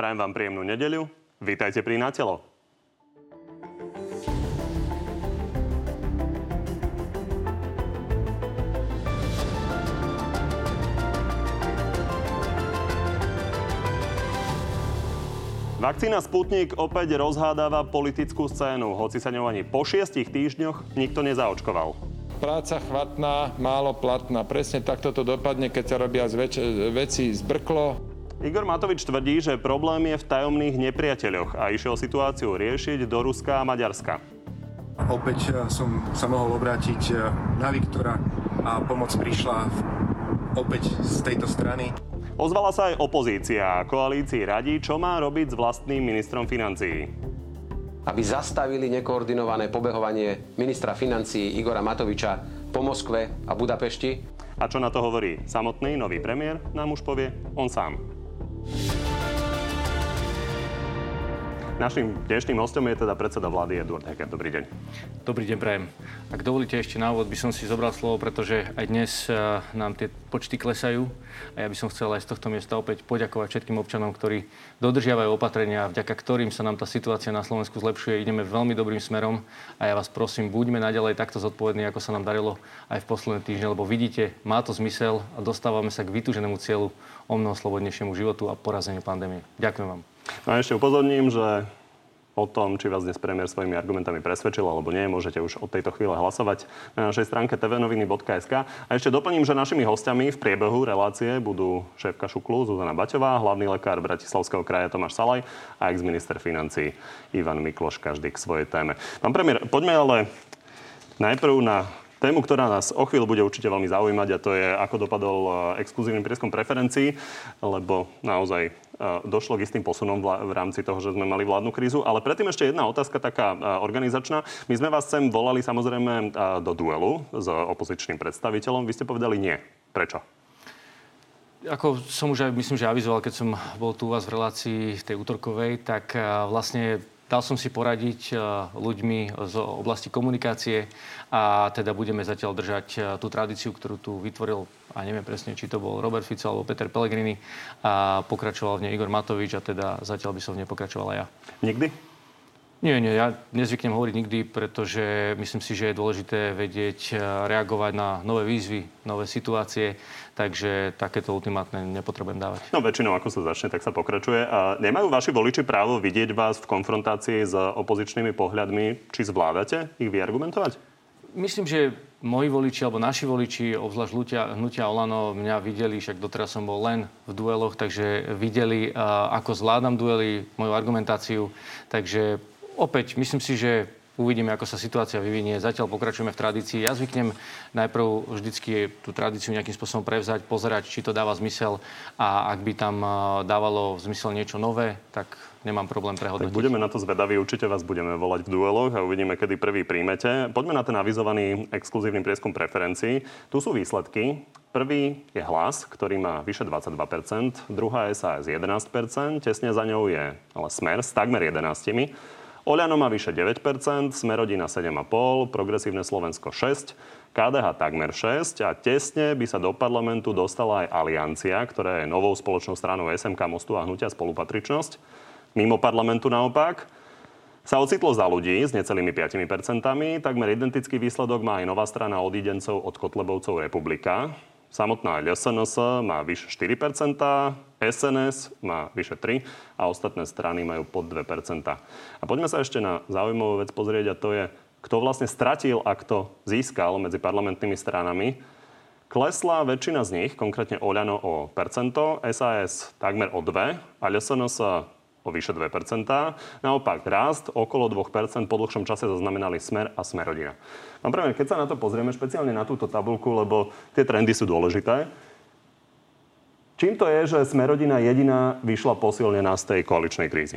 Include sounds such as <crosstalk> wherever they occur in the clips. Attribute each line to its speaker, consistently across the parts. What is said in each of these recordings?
Speaker 1: Prajem vám príjemnú nedeľu. Vítajte pri Natelo. Vakcína Sputnik opäť rozhádáva politickú scénu, hoci sa ňou ani po šiestich týždňoch nikto nezaočkoval.
Speaker 2: Práca chvatná, málo platná. Presne takto to dopadne, keď sa robia zväč- veci zbrklo.
Speaker 1: Igor Matovič tvrdí, že problém je v tajomných nepriateľoch a išiel situáciu riešiť do Ruska a Maďarska.
Speaker 3: Opäť eh, som sa mohol obrátiť eh, na Viktora a pomoc prišla opäť z tejto strany.
Speaker 1: Ozvala sa aj opozícia a koalícii radí, čo má robiť s vlastným ministrom financií.
Speaker 4: Aby zastavili nekoordinované pobehovanie ministra financií Igora Matoviča po Moskve a Budapešti.
Speaker 1: A čo na to hovorí samotný nový premiér, nám už povie on sám. Našim dnešným hostom je teda predseda vlády Eduard Heger. Dobrý deň.
Speaker 5: Dobrý deň, prajem. Ak dovolíte ešte na úvod, by som si zobral slovo, pretože aj dnes eh, nám tie počty klesajú a ja by som chcel aj z tohto miesta opäť poďakovať všetkým občanom, ktorí dodržiavajú opatrenia, vďaka ktorým sa nám tá situácia na Slovensku zlepšuje. Ideme veľmi dobrým smerom a ja vás prosím, buďme naďalej takto zodpovední, ako sa nám darilo aj v posledné týždne, lebo vidíte, má to zmysel a dostávame sa k vytúženému cieľu o mnoho slobodnejšiemu životu a porazeniu pandémie. Ďakujem vám.
Speaker 1: No a ešte upozorním, že o tom, či vás dnes premiér svojimi argumentami presvedčil alebo nie, môžete už od tejto chvíle hlasovať na našej stránke tvnoviny.sk. A ešte doplním, že našimi hostiami v priebehu relácie budú šéfka Šuklu Zuzana Baťová, hlavný lekár Bratislavského kraja Tomáš Salaj a ex-minister financí Ivan Mikloš, každý k svojej téme. Pán premiér, poďme ale najprv na tému, ktorá nás o chvíľu bude určite veľmi zaujímať a to je, ako dopadol e, exkluzívny prieskom preferencií, lebo naozaj e, došlo k istým posunom v rámci toho, že sme mali vládnu krízu. Ale predtým ešte jedna otázka taká e, organizačná. My sme vás sem volali samozrejme do duelu s opozičným predstaviteľom. Vy ste povedali nie. Prečo?
Speaker 5: Ako som už myslím, že avizoval, keď som bol tu u vás v relácii tej útorkovej, tak vlastne Dal som si poradiť ľuďmi z oblasti komunikácie a teda budeme zatiaľ držať tú tradíciu, ktorú tu vytvoril, a neviem presne, či to bol Robert Fico alebo Peter Pellegrini a pokračoval v nej Igor Matovič a teda zatiaľ by som v nej pokračoval aj ja.
Speaker 1: Nikdy?
Speaker 5: Nie, nie, ja nezvyknem hovoriť nikdy, pretože myslím si, že je dôležité vedieť reagovať na nové výzvy, nové situácie, takže takéto ultimátne nepotrebujem dávať.
Speaker 1: No väčšinou, ako sa začne, tak sa pokračuje. A nemajú vaši voliči právo vidieť vás v konfrontácii s opozičnými pohľadmi? Či zvládate ich vyargumentovať?
Speaker 5: Myslím, že moji voliči alebo naši voliči, obzvlášť hnutia, hnutia Olano, mňa videli, však doteraz som bol len v dueloch, takže videli, ako zvládam duely, moju argumentáciu. Takže opäť myslím si, že uvidíme, ako sa situácia vyvinie. Zatiaľ pokračujeme v tradícii. Ja zvyknem najprv vždycky tú tradíciu nejakým spôsobom prevzať, pozerať, či to dáva zmysel a ak by tam dávalo zmysel niečo nové, tak nemám problém prehodnotiť.
Speaker 1: Tak budeme na to zvedaví, určite vás budeme volať v dueloch a uvidíme, kedy prvý príjmete. Poďme na ten avizovaný exkluzívny prieskum preferencií. Tu sú výsledky. Prvý je hlas, ktorý má vyše 22%, druhá je SAS 11%, tesne za ňou je ale Smer s takmer 11%. Oľano má vyše 9%, Smerodina 7,5%, Progresívne Slovensko 6%, KDH takmer 6 a tesne by sa do parlamentu dostala aj Aliancia, ktorá je novou spoločnou stranou SMK Mostu a Hnutia spolupatričnosť. Mimo parlamentu naopak sa ocitlo za ľudí s necelými 5%. Takmer identický výsledok má aj nová strana odídencov od Kotlebovcov Republika. Samotná LSNS má vyše 4%, SNS má vyše 3% a ostatné strany majú pod 2%. A poďme sa ešte na zaujímavú vec pozrieť a to je, kto vlastne stratil a kto získal medzi parlamentnými stranami. Klesla väčšina z nich, konkrétne Oľano o percento, SAS takmer o 2 a LSNS o vyše 2% Naopak rast okolo 2 po dlhšom čase zaznamenali Smer a Smerodina. Pán premiér, keď sa na to pozrieme, špeciálne na túto tabulku, lebo tie trendy sú dôležité, čím to je, že Smerodina jediná vyšla posilnená z tej koaličnej krízy?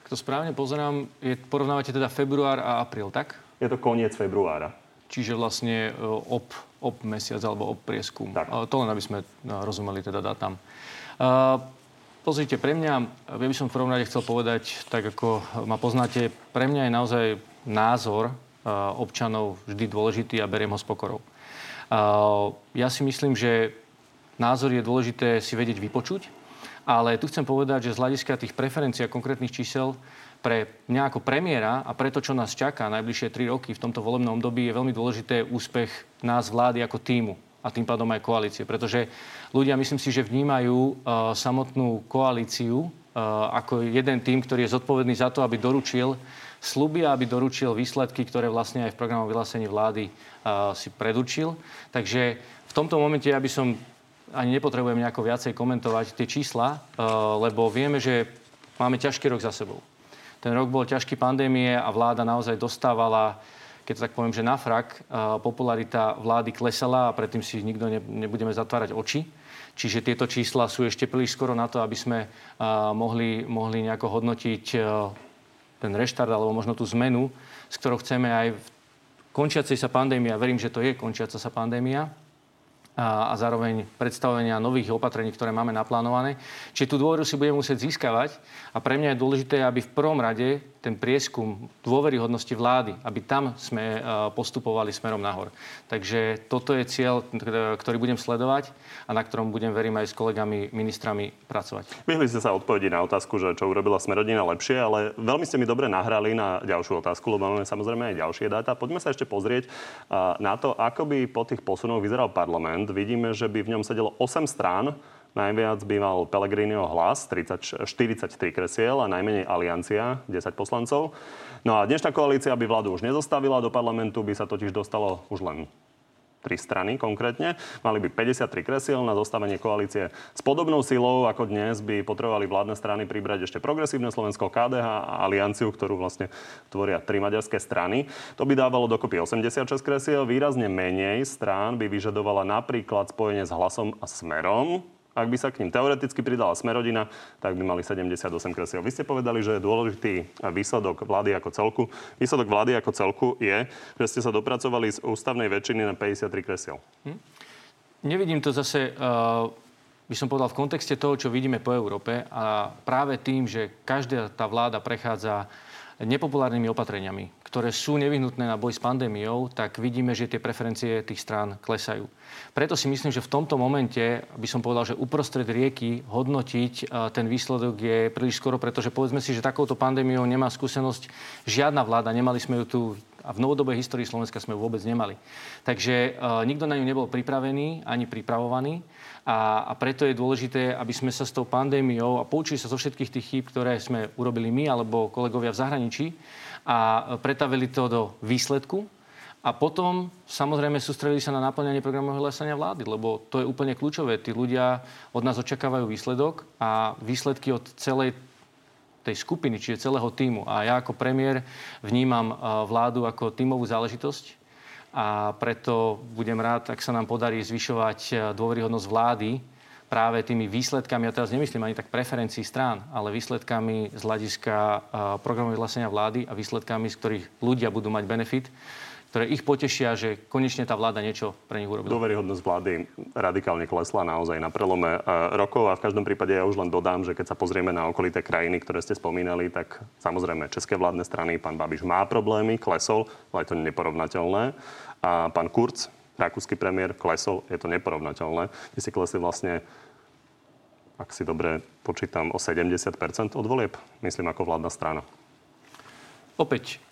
Speaker 5: Ak to správne pozerám, je, porovnávate teda február a apríl, tak?
Speaker 1: Je to koniec februára.
Speaker 5: Čiže vlastne e, ob, ob mesiac alebo ob prieskum. Tak. To len, aby sme e, rozumeli teda dátam. Pozrite, pre mňa, ja by som v prvom rade chcel povedať, tak ako ma poznáte, pre mňa je naozaj názor eh, občanov vždy dôležitý a beriem ho s pokorou. Eh, ja si myslím, že názor je dôležité si vedieť vypočuť Ale tu chcem povedať, že z hľadiska tých preferencií a konkrétnych čísel pre mňa ako premiéra a pre to, čo nás čaká najbližšie 3 roky v tomto volebnom období, je veľmi dôležité úspech nás vlády ako týmu a tým pádom aj koalície. Pretože ľudia, myslím si, že vnímajú uh, samotnú koalíciu uh, ako jeden tým, ktorý je zodpovedný za to, aby doručil sluby a aby doručil výsledky, ktoré vlastne aj v programovom vyhlásení vlády uh, si predurčil. Takže v tomto momente ja by som ani nepotrebujem nejako viacej komentovať tie čísla, lebo vieme, že máme ťažký rok za sebou. Ten rok bol ťažký pandémie a vláda naozaj dostávala keď to tak poviem, že na frak popularita vlády klesala a predtým si nikto ne, nebudeme zatvárať oči. Čiže tieto čísla sú ešte príliš skoro na to, aby sme mohli, mohli nejako hodnotiť ten reštart alebo možno tú zmenu, s ktorou chceme aj v končiacej sa pandémia, verím, že to je končiaca sa pandémia, a, zároveň predstavenia nových opatrení, ktoré máme naplánované. Čiže tú dôveru si budeme musieť získavať a pre mňa je dôležité, aby v prvom rade ten prieskum dôveryhodnosti vlády, aby tam sme e, postupovali smerom nahor. Takže toto je cieľ, ktorý budem sledovať a na ktorom budem, verím, aj s kolegami ministrami pracovať.
Speaker 1: Vyhli ste sa odpovedi na otázku, že čo urobila Smerodina lepšie, ale veľmi ste mi dobre nahrali na ďalšiu otázku, lebo máme samozrejme aj ďalšie dáta. Poďme sa ešte pozrieť na to, ako by po tých posunoch vyzeral parlament. Vidíme, že by v ňom sedelo 8 strán, Najviac by mal Pellegriniho hlas, 30, 43 kresiel a najmenej Aliancia, 10 poslancov. No a dnešná koalícia by vládu už nezostavila, do parlamentu by sa totiž dostalo už len tri strany konkrétne. Mali by 53 kresiel na zostavenie koalície. S podobnou silou ako dnes by potrebovali vládne strany pribrať ešte progresívne Slovensko, KDH a Alianciu, ktorú vlastne tvoria tri maďarské strany. To by dávalo dokopy 86 kresiel. Výrazne menej strán by vyžadovala napríklad spojenie s hlasom a smerom ak by sa k ním teoreticky pridala Smerodina, tak by mali 78 kresiel. Vy ste povedali, že je dôležitý výsledok vlády ako celku. Výsledok vlády ako celku je, že ste sa dopracovali z ústavnej väčšiny na 53 kresiel. Hm?
Speaker 5: Nevidím to zase... Uh by som povedal, v kontexte toho, čo vidíme po Európe a práve tým, že každá tá vláda prechádza nepopulárnymi opatreniami, ktoré sú nevyhnutné na boj s pandémiou, tak vidíme, že tie preferencie tých strán klesajú. Preto si myslím, že v tomto momente by som povedal, že uprostred rieky hodnotiť e, ten výsledok je príliš skoro, pretože povedzme si, že takouto pandémiou nemá skúsenosť žiadna vláda. Nemali sme ju tu a v novodobej histórii Slovenska sme ju vôbec nemali. Takže uh, nikto na ňu nebol pripravený ani pripravovaný a, a preto je dôležité, aby sme sa s tou pandémiou a poučili sa zo všetkých tých chýb, ktoré sme urobili my alebo kolegovia v zahraničí, a pretavili to do výsledku. A potom samozrejme sústredili sa na naplňanie programového hlásania vlády, lebo to je úplne kľúčové. Tí ľudia od nás očakávajú výsledok a výsledky od celej tej skupiny, čiže celého týmu. A ja ako premiér vnímam vládu ako tímovú záležitosť a preto budem rád, ak sa nám podarí zvyšovať dôveryhodnosť vlády práve tými výsledkami, ja teraz nemyslím ani tak preferencií strán, ale výsledkami z hľadiska programového vyhlásenia vlády a výsledkami, z ktorých ľudia budú mať benefit, ktoré ich potešia, že konečne tá vláda niečo pre nich urobila.
Speaker 1: Dôveryhodnosť vlády radikálne klesla naozaj na prelome rokov a v každom prípade ja už len dodám, že keď sa pozrieme na okolité krajiny, ktoré ste spomínali, tak samozrejme české vládne strany, pán Babiš má problémy, klesol, ale je to neporovnateľné. A pán Kurz, rakúsky premiér, klesol, je to neporovnateľné. Vy si klesli vlastne ak si dobre počítam, o 70 od volieb, myslím ako vládna strana.
Speaker 5: Opäť,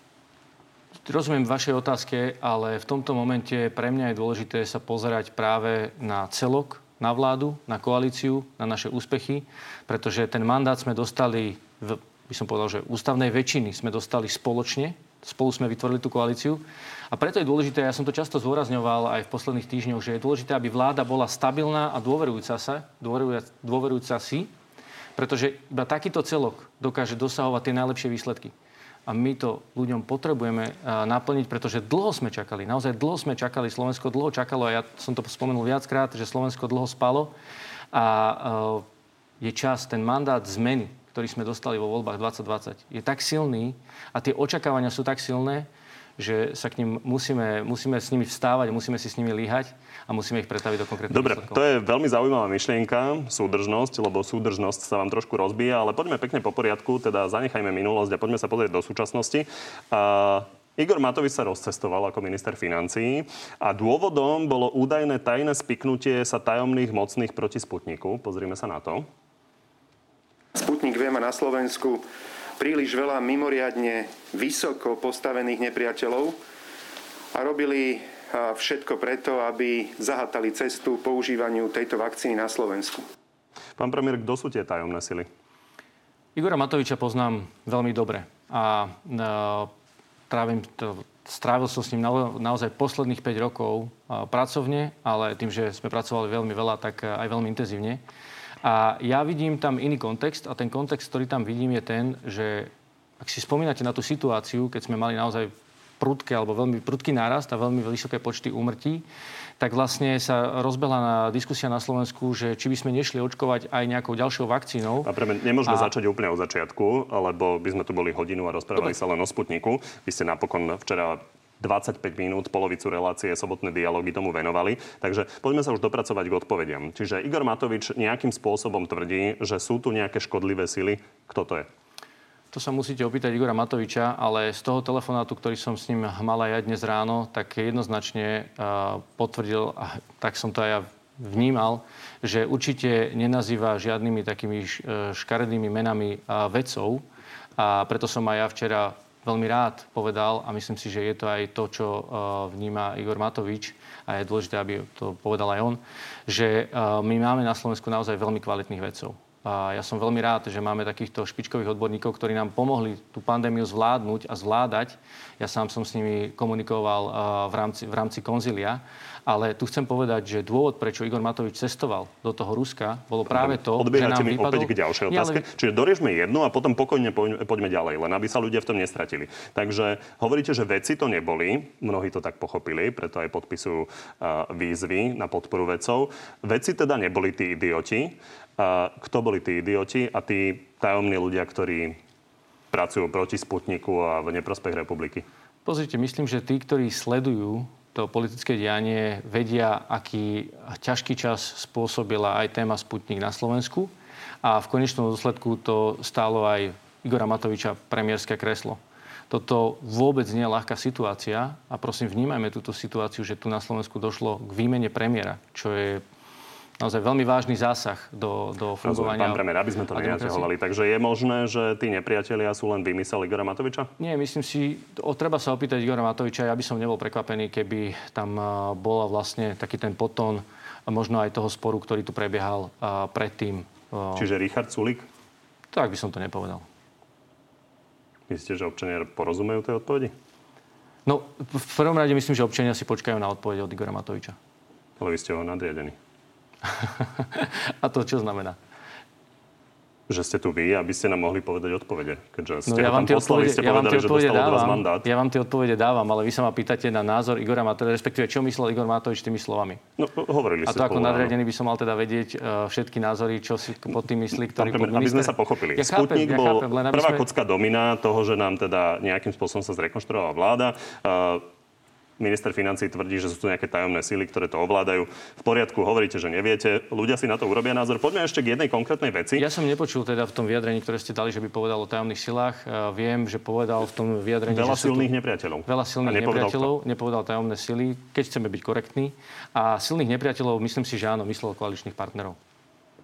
Speaker 5: rozumiem vašej otázke, ale v tomto momente pre mňa je dôležité sa pozerať práve na celok, na vládu, na koalíciu, na naše úspechy, pretože ten mandát sme dostali, v, by som povedal, že ústavnej väčšiny sme dostali spoločne, spolu sme vytvorili tú koalíciu a preto je dôležité, ja som to často zdôrazňoval aj v posledných týždňoch, že je dôležité, aby vláda bola stabilná a dôverujúca sa, dôverujúca, dôverujúca si, pretože iba takýto celok dokáže dosahovať tie najlepšie výsledky. A my to ľuďom potrebujeme naplniť, pretože dlho sme čakali. Naozaj dlho sme čakali. Slovensko dlho čakalo a ja som to spomenul viackrát, že Slovensko dlho spalo. A je čas, ten mandát zmeny, ktorý sme dostali vo voľbách 2020, je tak silný a tie očakávania sú tak silné, že sa k ním musíme, musíme s nimi vstávať, musíme si s nimi líhať a musíme ich pretaviť do konkrétnych
Speaker 1: Dobre,
Speaker 5: výsledkov.
Speaker 1: to je veľmi zaujímavá myšlienka, súdržnosť, lebo súdržnosť sa vám trošku rozbíja, ale poďme pekne po poriadku, teda zanechajme minulosť a poďme sa pozrieť do súčasnosti. Uh, Igor Matovič sa rozcestoval ako minister financií a dôvodom bolo údajné tajné spiknutie sa tajomných mocných proti Sputniku. Pozrime sa na to.
Speaker 3: Sputnik V má na Slovensku príliš veľa mimoriadne vysoko postavených nepriateľov a robili všetko preto, aby zahatali cestu používaniu tejto vakcíny na Slovensku.
Speaker 1: Pán premiér, kto sú tie tajomné sily?
Speaker 5: Igora Matoviča poznám veľmi dobre a trávim to, strávil som s ním naozaj posledných 5 rokov pracovne, ale tým, že sme pracovali veľmi veľa, tak aj veľmi intenzívne. A ja vidím tam iný kontext a ten kontext, ktorý tam vidím, je ten, že ak si spomínate na tú situáciu, keď sme mali naozaj prudké alebo veľmi prudký nárast a veľmi vysoké počty úmrtí, tak vlastne sa rozbehla na diskusia na Slovensku, že či by sme nešli očkovať aj nejakou ďalšou vakcínou.
Speaker 1: A pre nemôžeme a... začať úplne od začiatku, lebo by sme tu boli hodinu a rozprávali Dobre. sa len o Sputniku. Vy ste napokon včera 25 minút, polovicu relácie, sobotné dialógy tomu venovali. Takže poďme sa už dopracovať k odpovediam. Čiže Igor Matovič nejakým spôsobom tvrdí, že sú tu nejaké škodlivé sily. Kto to je?
Speaker 5: To sa musíte opýtať Igora Matoviča, ale z toho telefonátu, ktorý som s ním mal aj ja dnes ráno, tak jednoznačne uh, potvrdil, a tak som to aj ja vnímal, že určite nenazýva žiadnymi takými škaredými menami vedcov. A preto som aj ja včera veľmi rád povedal a myslím si, že je to aj to, čo vníma Igor Matovič a je dôležité, aby to povedal aj on, že my máme na Slovensku naozaj veľmi kvalitných vedcov. A ja som veľmi rád, že máme takýchto špičkových odborníkov, ktorí nám pomohli tú pandémiu zvládnuť a zvládať. Ja sám som s nimi komunikoval v rámci, v rámci konzilia. Ale tu chcem povedať, že dôvod, prečo Igor Matovič cestoval do toho Ruska, bolo práve to,
Speaker 1: že nám
Speaker 5: mi vypadol...
Speaker 1: opäť k ďalšej otázke. Ale... Čiže doriešme jednu a potom pokojne poďme ďalej, len aby sa ľudia v tom nestratili. Takže hovoríte, že veci to neboli, mnohí to tak pochopili, preto aj podpisujú uh, výzvy na podporu vecov. Veci teda neboli tí idioti. Uh, kto boli tí idioti a tí tajomní ľudia, ktorí pracujú proti Sputniku a v neprospech republiky?
Speaker 5: Pozrite, myslím, že tí, ktorí sledujú to politické dianie vedia, aký ťažký čas spôsobila aj téma Sputnik na Slovensku. A v konečnom dôsledku to stálo aj Igora Matoviča premiérske kreslo. Toto vôbec nie je ľahká situácia a prosím, vnímajme túto situáciu, že tu na Slovensku došlo k výmene premiéra, čo je naozaj veľmi vážny zásah do, do fungovania.
Speaker 1: Pán premiér, aby sme to nenaťahovali. Takže je možné, že tí nepriatelia sú len vymysel Igora Matoviča?
Speaker 5: Nie, myslím si, o, treba sa opýtať Igora Matoviča. Ja by som nebol prekvapený, keby tam bola vlastne taký ten potón možno aj toho sporu, ktorý tu prebiehal predtým.
Speaker 1: Čiže Richard Sulik?
Speaker 5: Tak by som to nepovedal.
Speaker 1: Myslíte, že občania porozumejú tej odpovedi?
Speaker 5: No, v prvom rade myslím, že občania si počkajú na odpoveď od Igora Matoviča.
Speaker 1: Ale vy ste ho nadriadení. <laughs>
Speaker 5: A to čo znamená?
Speaker 1: že ste tu vy, aby ste nám mohli povedať odpovede. Keďže ste no, ja vám tam poslali, ste ja povedali, že dostal dávam, mandát.
Speaker 5: Ja vám tie odpovede dávam, ale vy sa ma pýtate na názor Igora Matoviča, respektíve čo myslel Igor Matovič tými slovami.
Speaker 1: No, hovorili
Speaker 5: A to ako nadriadený by som mal teda vedieť uh, všetky názory, čo si pod tým myslí, ktorý
Speaker 1: pod minister... Aby sme sa pochopili. Ja Sputnik chápem, bol ja chápem, len prvá sme... kocka domina toho, že nám teda nejakým spôsobom sa zrekonštruovala vláda. Uh, Minister financí tvrdí, že sú tu nejaké tajomné síly, ktoré to ovládajú. V poriadku, hovoríte, že neviete. Ľudia si na to urobia názor. Poďme ešte k jednej konkrétnej veci.
Speaker 5: Ja som nepočul teda v tom vyjadrení, ktoré ste dali, že by povedal o tajomných silách. Viem, že povedal v tom vyjadrení,
Speaker 1: veľa
Speaker 5: že
Speaker 1: silných tu... nepriateľov.
Speaker 5: Veľa silných nepovedal nepriateľov, kto? nepovedal tajomné sily, keď chceme byť korektní. A silných nepriateľov, myslím si, že áno, myslel koaličných partnerov.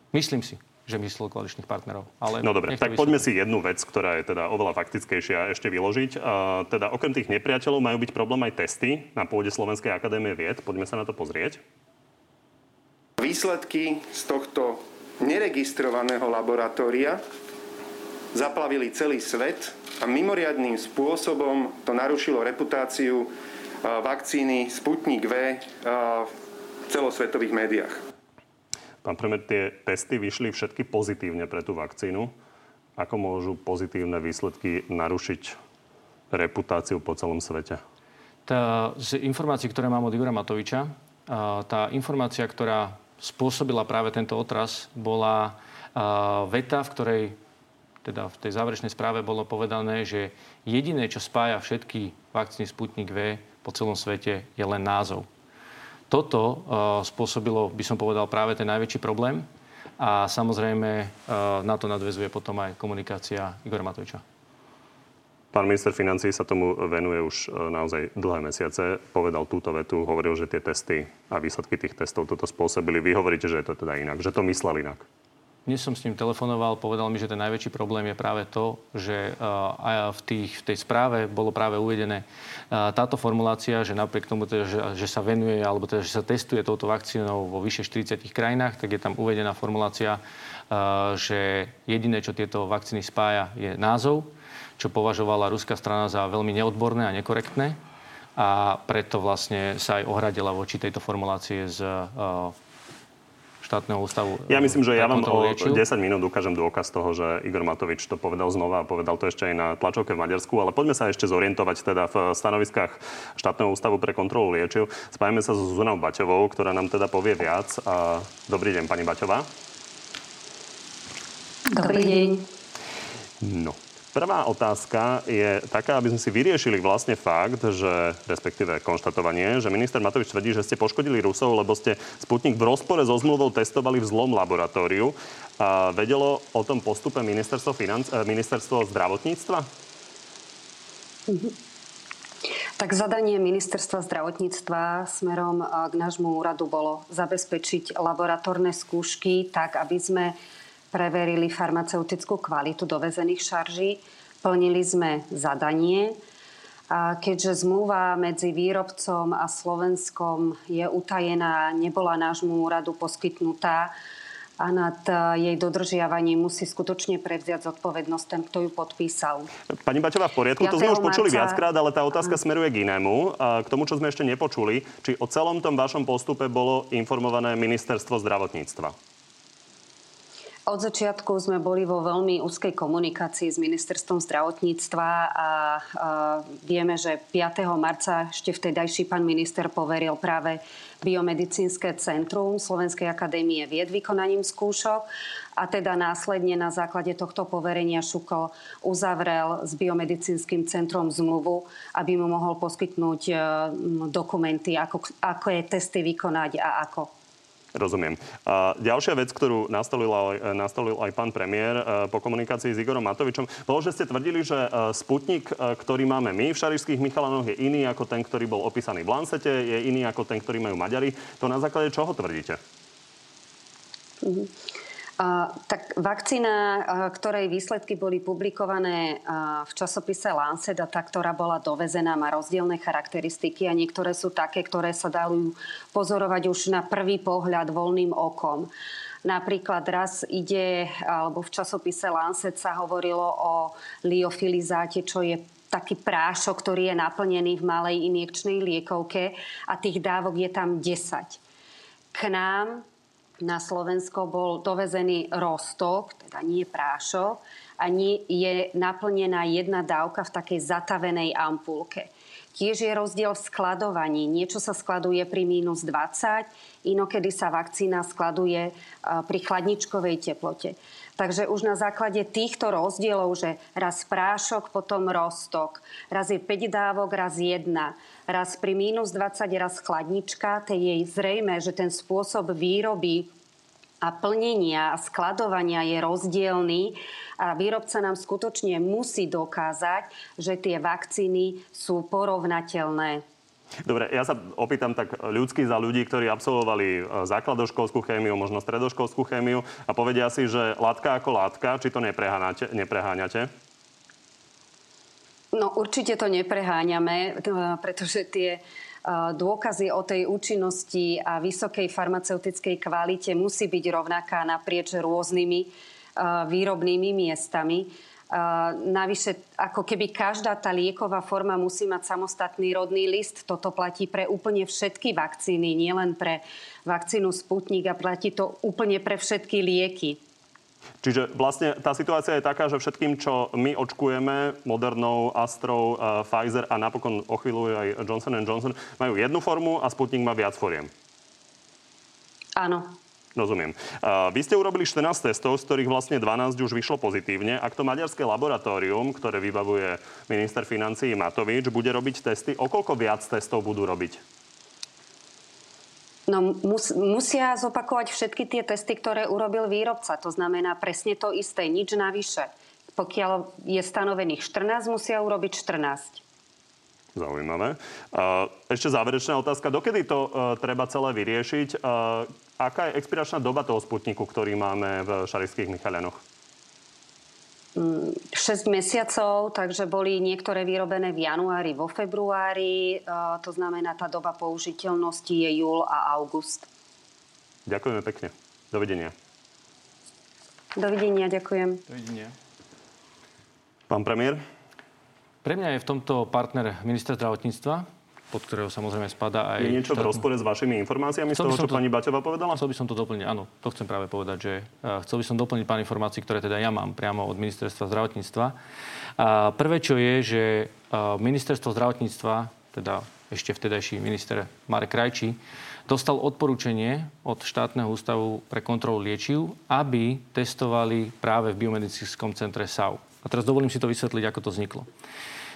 Speaker 5: Myslím si že myslel koaličných partnerov.
Speaker 1: Ale no dobre, tak poďme si jednu vec, ktorá je teda oveľa faktickejšia ešte vyložiť. A teda okrem tých nepriateľov majú byť problém aj testy na pôde Slovenskej akadémie vied. Poďme sa na to pozrieť.
Speaker 3: Výsledky z tohto neregistrovaného laboratória zaplavili celý svet a mimoriadným spôsobom to narušilo reputáciu vakcíny Sputnik V v celosvetových médiách.
Speaker 1: Pán premiér, tie testy vyšli všetky pozitívne pre tú vakcínu. Ako môžu pozitívne výsledky narušiť reputáciu po celom svete?
Speaker 5: Tá, z informácií, ktoré mám od Igora Matoviča, tá informácia, ktorá spôsobila práve tento otras, bola veta, v ktorej teda v tej záverečnej správe bolo povedané, že jediné, čo spája všetky vakcíny Sputnik V po celom svete, je len názov. Toto uh, spôsobilo, by som povedal, práve ten najväčší problém. A samozrejme uh, na to nadvezuje potom aj komunikácia Igora Matoviča.
Speaker 1: Pán minister financí sa tomu venuje už uh, naozaj dlhé mesiace. Povedal túto vetu, hovoril, že tie testy a výsledky tých testov toto spôsobili. Vy hovoríte, že je to teda inak, že to myslel inak.
Speaker 5: Dnes som s ním telefonoval, povedal mi, že ten najväčší problém je práve to, že v, tých, v tej správe bolo práve uvedené táto formulácia, že napriek tomu, teda, že, že sa venuje alebo teda, že sa testuje touto vakcínou vo vyše 40 krajinách, tak je tam uvedená formulácia, že jediné, čo tieto vakcíny spája, je názov, čo považovala ruská strana za veľmi neodborné a nekorektné. A preto vlastne sa aj ohradila voči tejto formulácie z štátneho ústavu.
Speaker 1: Ja myslím, že ja vám o 10 minút ukážem dôkaz toho, že Igor Matovič to povedal znova a povedal to ešte aj na tlačovke v Maďarsku, ale poďme sa ešte zorientovať teda v stanoviskách štátneho ústavu pre kontrolu liečiv. Spájame sa s Zuzanou Baťovou, ktorá nám teda povie viac. Dobrý deň, pani Baťová.
Speaker 6: Dobrý deň.
Speaker 1: No, Prvá otázka je taká, aby sme si vyriešili vlastne fakt, že, respektíve konštatovanie, že minister Matovič tvrdí, že ste poškodili Rusov, lebo ste Sputnik v rozpore so zmluvou testovali v zlom laboratóriu. A vedelo o tom postupe ministerstvo, financ- eh, ministerstvo zdravotníctva?
Speaker 6: Mhm. Tak zadanie ministerstva zdravotníctva smerom eh, k nášmu úradu bolo zabezpečiť laboratórne skúšky tak, aby sme preverili farmaceutickú kvalitu dovezených šarží, plnili sme zadanie. A keďže zmluva medzi výrobcom a Slovenskom je utajená, nebola nášmu úradu poskytnutá a nad e, jej dodržiavaním musí skutočne prevziať zodpovednosť ten, kto ju podpísal.
Speaker 1: Pani Baťová, v poriadku, to sme už počuli marca... viackrát, ale tá otázka smeruje k inému. A k tomu, čo sme ešte nepočuli, či o celom tom vašom postupe bolo informované ministerstvo zdravotníctva.
Speaker 6: Od začiatku sme boli vo veľmi úzkej komunikácii s ministerstvom zdravotníctva a, vieme, že 5. marca ešte vtedajší pán minister poveril práve Biomedicínske centrum Slovenskej akadémie vied vykonaním skúšok a teda následne na základe tohto poverenia Šuko uzavrel s Biomedicínskym centrom zmluvu, aby mu mohol poskytnúť e, dokumenty, ako je testy vykonať a ako.
Speaker 1: Rozumiem. A ďalšia vec, ktorú nastolil aj, nastolil aj pán premiér e, po komunikácii s Igorom Matovičom, bolo, že ste tvrdili, že e, Sputnik, e, ktorý máme my v Šarišských Michalanoch, je iný ako ten, ktorý bol opísaný v Lancete, je iný ako ten, ktorý majú Maďari. To na základe čoho tvrdíte?
Speaker 6: Mm-hmm. Tak vakcína, ktorej výsledky boli publikované v časopise Lancet a tá, ktorá bola dovezená, má rozdielne charakteristiky a niektoré sú také, ktoré sa dajú pozorovať už na prvý pohľad voľným okom. Napríklad raz ide, alebo v časopise Lancet sa hovorilo o liofilizáte, čo je taký prášok, ktorý je naplnený v malej injekčnej liekovke a tých dávok je tam 10. K nám na Slovensko bol dovezený rostok, teda nie prášok, a nie je naplnená jedna dávka v takej zatavenej ampulke. Tiež je rozdiel v skladovaní. Niečo sa skladuje pri mínus 20, inokedy sa vakcína skladuje pri chladničkovej teplote. Takže už na základe týchto rozdielov, že raz prášok, potom rostok, raz je 5 dávok, raz jedna, raz pri mínus 20, raz chladnička, to je zrejme, že ten spôsob výroby a plnenia a skladovania je rozdielný a výrobca nám skutočne musí dokázať, že tie vakcíny sú porovnateľné.
Speaker 1: Dobre, ja sa opýtam tak ľudsky za ľudí, ktorí absolvovali e, základoškolskú chémiu, možno stredoškolskú chémiu a povedia si, že látka ako látka, či to nepreháňate?
Speaker 6: No určite to nepreháňame, pretože tie dôkazy o tej účinnosti a vysokej farmaceutickej kvalite musí byť rovnaká naprieč rôznymi výrobnými miestami. Navyše, ako keby každá tá lieková forma musí mať samostatný rodný list. Toto platí pre úplne všetky vakcíny, nielen pre vakcínu Sputnik a platí to úplne pre všetky lieky.
Speaker 1: Čiže vlastne tá situácia je taká, že všetkým, čo my očkujeme, Modernou, Astrou, uh, Pfizer a napokon o chvíľu aj Johnson Johnson, majú jednu formu a Sputnik má viac foriem.
Speaker 6: Áno.
Speaker 1: Rozumiem. Uh, vy ste urobili 14 testov, z ktorých vlastne 12 už vyšlo pozitívne. Ak to maďarské laboratórium, ktoré vybavuje minister financií Matovič, bude robiť testy, o koľko viac testov budú robiť?
Speaker 6: No, mus, musia zopakovať všetky tie testy, ktoré urobil výrobca. To znamená presne to isté, nič navyše. Pokiaľ je stanovených 14, musia urobiť 14.
Speaker 1: Zaujímavé. Ešte záverečná otázka. Dokedy to treba celé vyriešiť? Aká je expiračná doba toho sputniku, ktorý máme v Šarišských Michalianoch?
Speaker 6: 6 mesiacov, takže boli niektoré vyrobené v januári, vo februári. To znamená, tá doba použiteľnosti je júl a august.
Speaker 1: Ďakujeme pekne. Dovidenia.
Speaker 6: Dovidenia, ďakujem.
Speaker 5: Dovidenia.
Speaker 1: Pán premiér?
Speaker 5: Pre mňa je v tomto partner minister zdravotníctva, pod ktorého samozrejme spadá aj...
Speaker 1: Je niečo štátnu... v rozpore s vašimi informáciami z toho, čo to... pani Baťová povedala?
Speaker 5: Chcel by som to doplniť, áno. To chcem práve povedať, že uh, chcel by som doplniť pár informácií, ktoré teda ja mám priamo od ministerstva zdravotníctva. A prvé, čo je, že uh, ministerstvo zdravotníctva, teda ešte vtedajší minister Marek Krajčí, dostal odporúčanie od štátneho ústavu pre kontrolu liečiv, aby testovali práve v biomedicínskom centre SAU. A teraz dovolím si to vysvetliť, ako to vzniklo.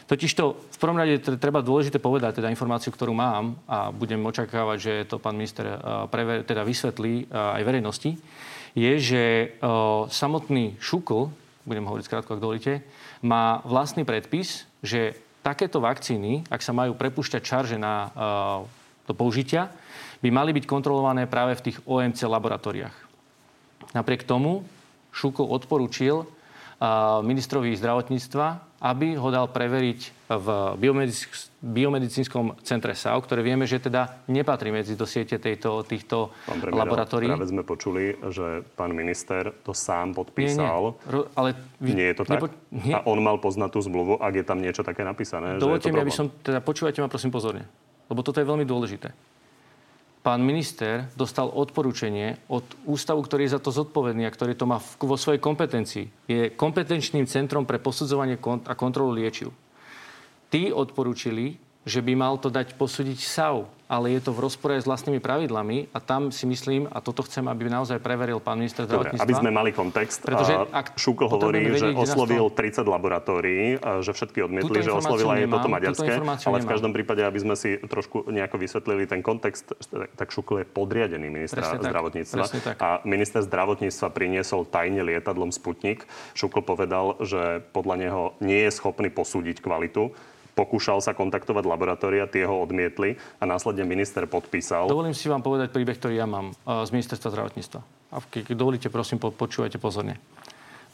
Speaker 5: Totižto v prvom rade treba dôležité povedať, teda informáciu, ktorú mám a budem očakávať, že to pán minister eh, preve, teda vysvetlí eh, aj verejnosti, je, že eh, samotný Šukl, budem hovoriť skrátko, ak dovolíte, má vlastný predpis, že takéto vakcíny, ak sa majú prepušťať čarže na, do použitia, by mali byť kontrolované práve v tých OMC laboratóriách. Napriek tomu Šukl odporúčil ministrovi zdravotníctva, aby ho dal preveriť v biomedicínskom centre SAO, ktoré vieme, že teda nepatrí medzi do siete tejto, týchto pán premiér, laboratórií.
Speaker 1: Práve sme počuli, že pán minister to sám podpísal.
Speaker 5: Nie, nie. ale vy,
Speaker 1: nie je to tak? Nepo, nie. A on mal poznať tú zmluvu, ak je tam niečo také napísané.
Speaker 5: Dovolte
Speaker 1: mi,
Speaker 5: aby som... Teda počúvajte ma prosím pozorne. Lebo toto je veľmi dôležité pán minister dostal odporúčanie od ústavu, ktorý je za to zodpovedný a ktorý to má vo svojej kompetencii. Je kompetenčným centrom pre posudzovanie a kontrolu liečiv. Tí odporúčili, že by mal to dať posúdiť SAU ale je to v rozpore s vlastnými pravidlami a tam si myslím, a toto chcem, aby naozaj preveril pán minister zdravotníctva.
Speaker 1: aby sme mali kontext. Pretože ak Šukl hovorí, vedieť, že oslovil 30 laboratórií, že všetky odmietli, že oslovil aj toto maďarské. Ale v každom prípade, aby sme si trošku nejako vysvetlili ten kontext, tak Šukl je podriadený ministra Presne zdravotníctva. Tak. A minister zdravotníctva priniesol tajne lietadlom Sputnik. Šukl povedal, že podľa neho nie je schopný posúdiť kvalitu pokúšal sa kontaktovať laboratória, tie ho odmietli a následne minister podpísal.
Speaker 5: Dovolím si vám povedať príbeh, ktorý ja mám uh, z ministerstva zdravotníctva. A keď dovolíte, prosím, počúvajte pozorne.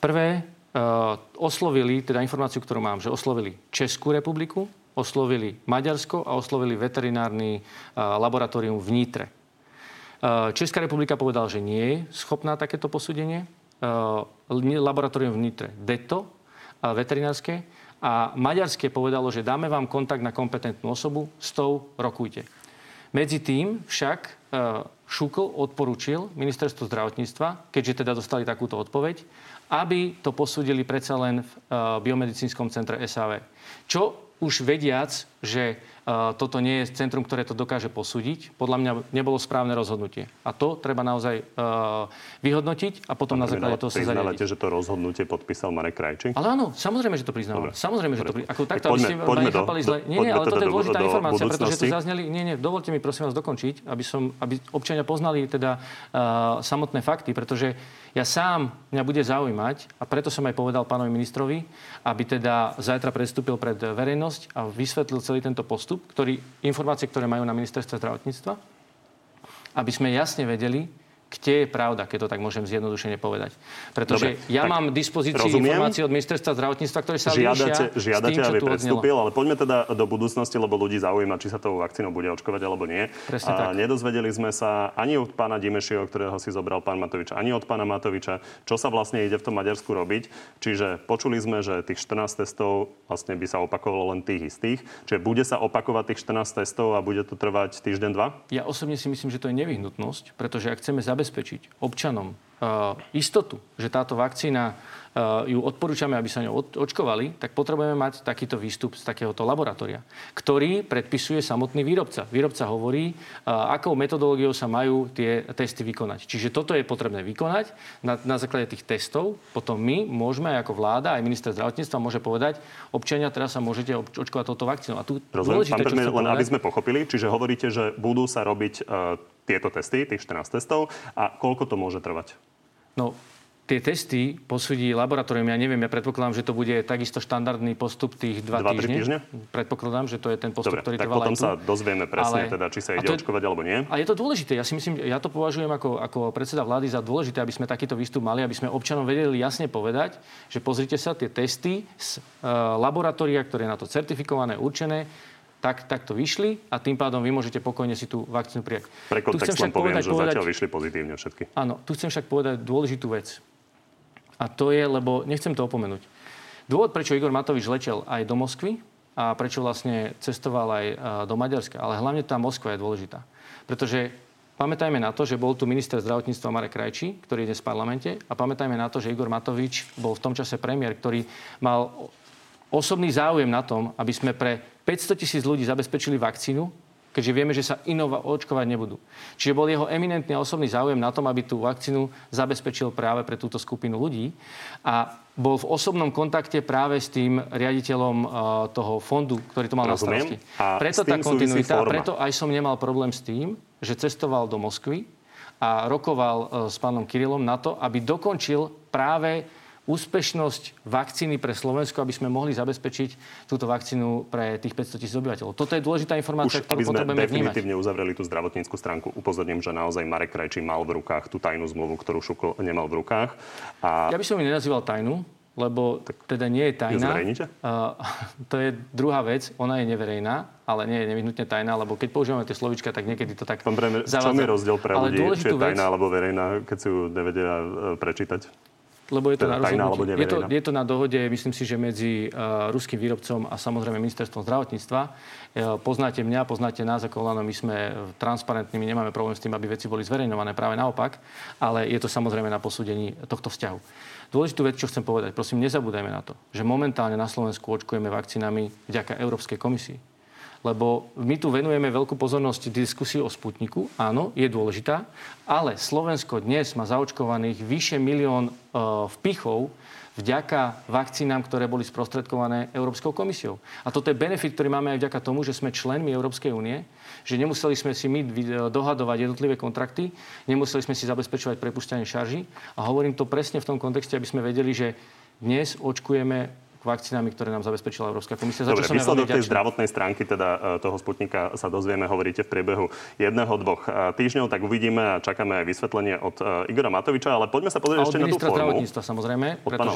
Speaker 5: Prvé, uh, oslovili, teda informáciu, ktorú mám, že oslovili Českú republiku, oslovili Maďarsko a oslovili veterinárny uh, laboratórium v Nitre. Česká republika povedal, že nie je schopná takéto posúdenie. Laboratórium v Nitre DETO, veterinárske, a Maďarské povedalo, že dáme vám kontakt na kompetentnú osobu, s tou rokujte. Medzi tým však e, Šukl odporučil ministerstvo zdravotníctva, keďže teda dostali takúto odpoveď, aby to posúdili predsa len v e, biomedicínskom centre SAV. Čo už vediac, že toto nie je centrum, ktoré to dokáže posúdiť. Podľa mňa nebolo správne rozhodnutie. A to treba naozaj vyhodnotiť a potom Pán na základe toho sa zariadiť.
Speaker 1: že to rozhodnutie podpísal Marek Krajčí?
Speaker 5: Ale áno, samozrejme, že to priznávam. Samozrejme, že to priznávam. Ako takto, aby ste poďme do, zle. Nie, nie, ale toto je teda dôležitá informácia, pretože to zazneli. Nie, nie, dovolte mi prosím vás dokončiť, aby, som, aby občania poznali teda uh, samotné fakty, pretože ja sám, mňa bude zaujímať, a preto som aj povedal pánovi ministrovi, aby teda zajtra prestúpil pred verejnosť a vysvetlil celý tento postup, ktorý, informácie, ktoré majú na ministerstve zdravotníctva, aby sme jasne vedeli, kde je pravda, keď to tak môžem zjednodušene povedať. Pretože Dobre, ja mám dispozícii rozumiem. informácie od ministerstva zdravotníctva, ktoré sa žiadate, líšia žiadate, s tým, aby predstúpil,
Speaker 1: ale poďme teda do budúcnosti, lebo ľudí zaujíma, či sa tou vakcínou bude očkovať alebo nie.
Speaker 5: Presne a tak.
Speaker 1: nedozvedeli sme sa ani od pána Dimešieho, ktorého si zobral pán Matovič, ani od pána Matoviča, čo sa vlastne ide v tom Maďarsku robiť. Čiže počuli sme, že tých 14 testov vlastne by sa opakovalo len tých istých. Čiže bude sa opakovať tých 14 testov a bude to trvať týždeň, dva?
Speaker 5: Ja osobne si myslím, že to je nevyhnutnosť, pretože ak chceme zabezpečiť zabezpečiť občanom istotu, že táto vakcína ju odporúčame, aby sa ňou očkovali, tak potrebujeme mať takýto výstup z takéhoto laboratória, ktorý predpisuje samotný výrobca. Výrobca hovorí, akou metodológiou sa majú tie testy vykonať. Čiže toto je potrebné vykonať na, na základe tých testov. Potom my môžeme ako vláda, aj minister zdravotníctva môže povedať, občania teraz sa môžete očkovať touto vakcínou. A tu
Speaker 1: Rozumiem, dôležité, pán len povedať, aby sme pochopili, čiže hovoríte, že budú sa robiť uh, tieto testy, tých 14 testov a koľko to môže trvať?
Speaker 5: No, tie testy posúdi laboratórium. Ja neviem, ja predpokladám, že to bude takisto štandardný postup tých dva,
Speaker 1: dva
Speaker 5: týždne.
Speaker 1: týždne.
Speaker 5: Predpokladám, že to je ten postup,
Speaker 1: Dobre,
Speaker 5: ktorý
Speaker 1: tak
Speaker 5: trval
Speaker 1: potom sa dozvieme presne,
Speaker 5: Ale-
Speaker 1: teda, či sa ide
Speaker 5: to
Speaker 1: očkovať alebo nie.
Speaker 5: A je to dôležité. Ja si myslím, ja to považujem ako, ako predseda vlády za dôležité, aby sme takýto výstup mali, aby sme občanom vedeli jasne povedať, že pozrite sa, tie testy z uh, laboratória, ktoré je na to certifikované, určené, tak, tak to vyšli a tým pádom vy môžete pokojne si tú vakcínu prijať.
Speaker 1: Pre kontext len poviem,
Speaker 5: povedať-
Speaker 1: že
Speaker 5: povedať-
Speaker 1: zatiaľ vyšli pozitívne všetky.
Speaker 5: Áno, tu chcem však povedať dôležitú vec. A to je, lebo nechcem to opomenúť. Dôvod, prečo Igor Matovič letel aj do Moskvy a prečo vlastne cestoval aj do Maďarska, ale hlavne tá Moskva je dôležitá. Pretože pamätajme na to, že bol tu minister zdravotníctva Marek Krajčí, ktorý je dnes v parlamente a pamätajme na to, že Igor Matovič bol v tom čase premiér, ktorý mal osobný záujem na tom, aby sme pre 500 tisíc ľudí zabezpečili vakcínu, keďže vieme, že sa inova očkovať nebudú. Čiže bol jeho eminentný a osobný záujem na tom, aby tú vakcínu zabezpečil práve pre túto skupinu ľudí. A bol v osobnom kontakte práve s tým riaditeľom uh, toho fondu, ktorý to mal
Speaker 1: Rozumiem.
Speaker 5: na starosti.
Speaker 1: A
Speaker 5: preto tá kontinuita, a preto aj som nemal problém s tým, že cestoval do Moskvy a rokoval uh, s pánom Kirilom na to, aby dokončil práve úspešnosť vakcíny pre Slovensko, aby sme mohli zabezpečiť túto vakcínu pre tých 500 tisíc obyvateľov. Toto je dôležitá informácia,
Speaker 1: Už
Speaker 5: ktorú
Speaker 1: aby sme
Speaker 5: potrebujeme vnímať.
Speaker 1: definitívne uzavreli tú zdravotníckú stránku, upozorním, že naozaj Marek Krajčí mal v rukách tú tajnú zmluvu, ktorú Šukl nemal v rukách. A
Speaker 5: Ja by som ju nenazýval tajnú, lebo teda nie je tajná. Uh, <laughs> to je druhá vec, ona je neverejná, ale nie je nevyhnutne tajná, lebo keď používame tie slovička, tak niekedy to tak
Speaker 1: pán premiér, čom
Speaker 5: zavádza.
Speaker 1: je rozdiel pre ľudí, či je
Speaker 5: dôležitú vec-
Speaker 1: tajná alebo verejná, keď si ju nevedia e, prečítať?
Speaker 5: Lebo je to
Speaker 1: Teda
Speaker 5: na
Speaker 1: tajná alebo.
Speaker 5: Je to, je to na dohode, myslím si, že medzi uh, ruským výrobcom a samozrejme ministerstvom zdravotníctva. Uh, poznáte mňa, poznáte nás ako Olano, my sme eh, transparentní, my nemáme problém s tým, aby veci boli zverejňované, práve naopak, ale je to samozrejme na posúdení tohto vzťahu. Dôležitú vec, čo chcem povedať, prosím, nezabúdajme na to, že momentálne na Slovensku očkujeme vakcínami vďaka Európskej komisii. Lebo my tu venujeme veľkú pozornosť diskusii o Sputniku. Áno, je dôležitá, ale Slovensko dnes má zaočkovaných vyše milión e, vpichov vďaka vakcínám, ktoré boli sprostredkované Európskou komisiou. A toto je benefit, ktorý máme aj vďaka tomu, že sme členmi Európskej únie, že nemuseli sme si my vy- dohadovať jednotlivé kontrakty, nemuseli sme si zabezpečovať prepušťanie šarží. A hovorím to presne v tom kontexte, aby sme vedeli, že dnes očkujeme vakcínami, ktoré nám zabezpečila Európska komisia. Za
Speaker 1: Dobre,
Speaker 5: ja
Speaker 1: výsledok tej zdravotnej stránky teda e, toho Sputnika sa dozvieme, hovoríte v priebehu jedného, dvoch e, týždňov, tak uvidíme a čakáme aj vysvetlenie od e, Igora Matoviča, ale poďme sa pozrieť
Speaker 5: A
Speaker 1: ešte na tú formu.
Speaker 5: samozrejme.
Speaker 1: Od pána.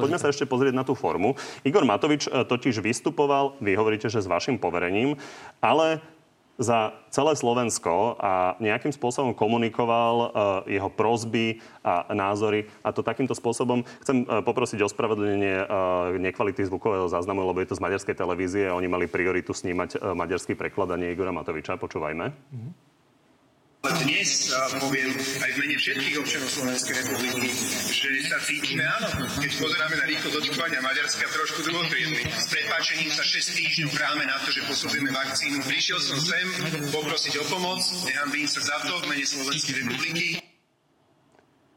Speaker 1: Poďme sa ešte pozrieť na tú formu. Igor Matovič totiž vystupoval, vy hovoríte, že s vašim poverením, ale za celé Slovensko a nejakým spôsobom komunikoval e, jeho prozby a názory. A to takýmto spôsobom chcem e, poprosiť o spravedlnenie e, nekvality zvukového záznamu, lebo je to z maďarskej televízie oni mali prioritu snímať e, maďarský preklad a nie Igora Matoviča. Počúvajme.
Speaker 7: Ale dnes poviem aj v mene všetkých občanov Slovenskej republiky, že sa cítime, áno, keď pozeráme na rýchlosť očkovania Maďarska, trošku druhotriedny. S prepáčením sa 6 týždňov hráme na to, že posudzujeme vakcínu. Prišiel som sem poprosiť o pomoc, nehambím sa za to v mene Slovenskej republiky.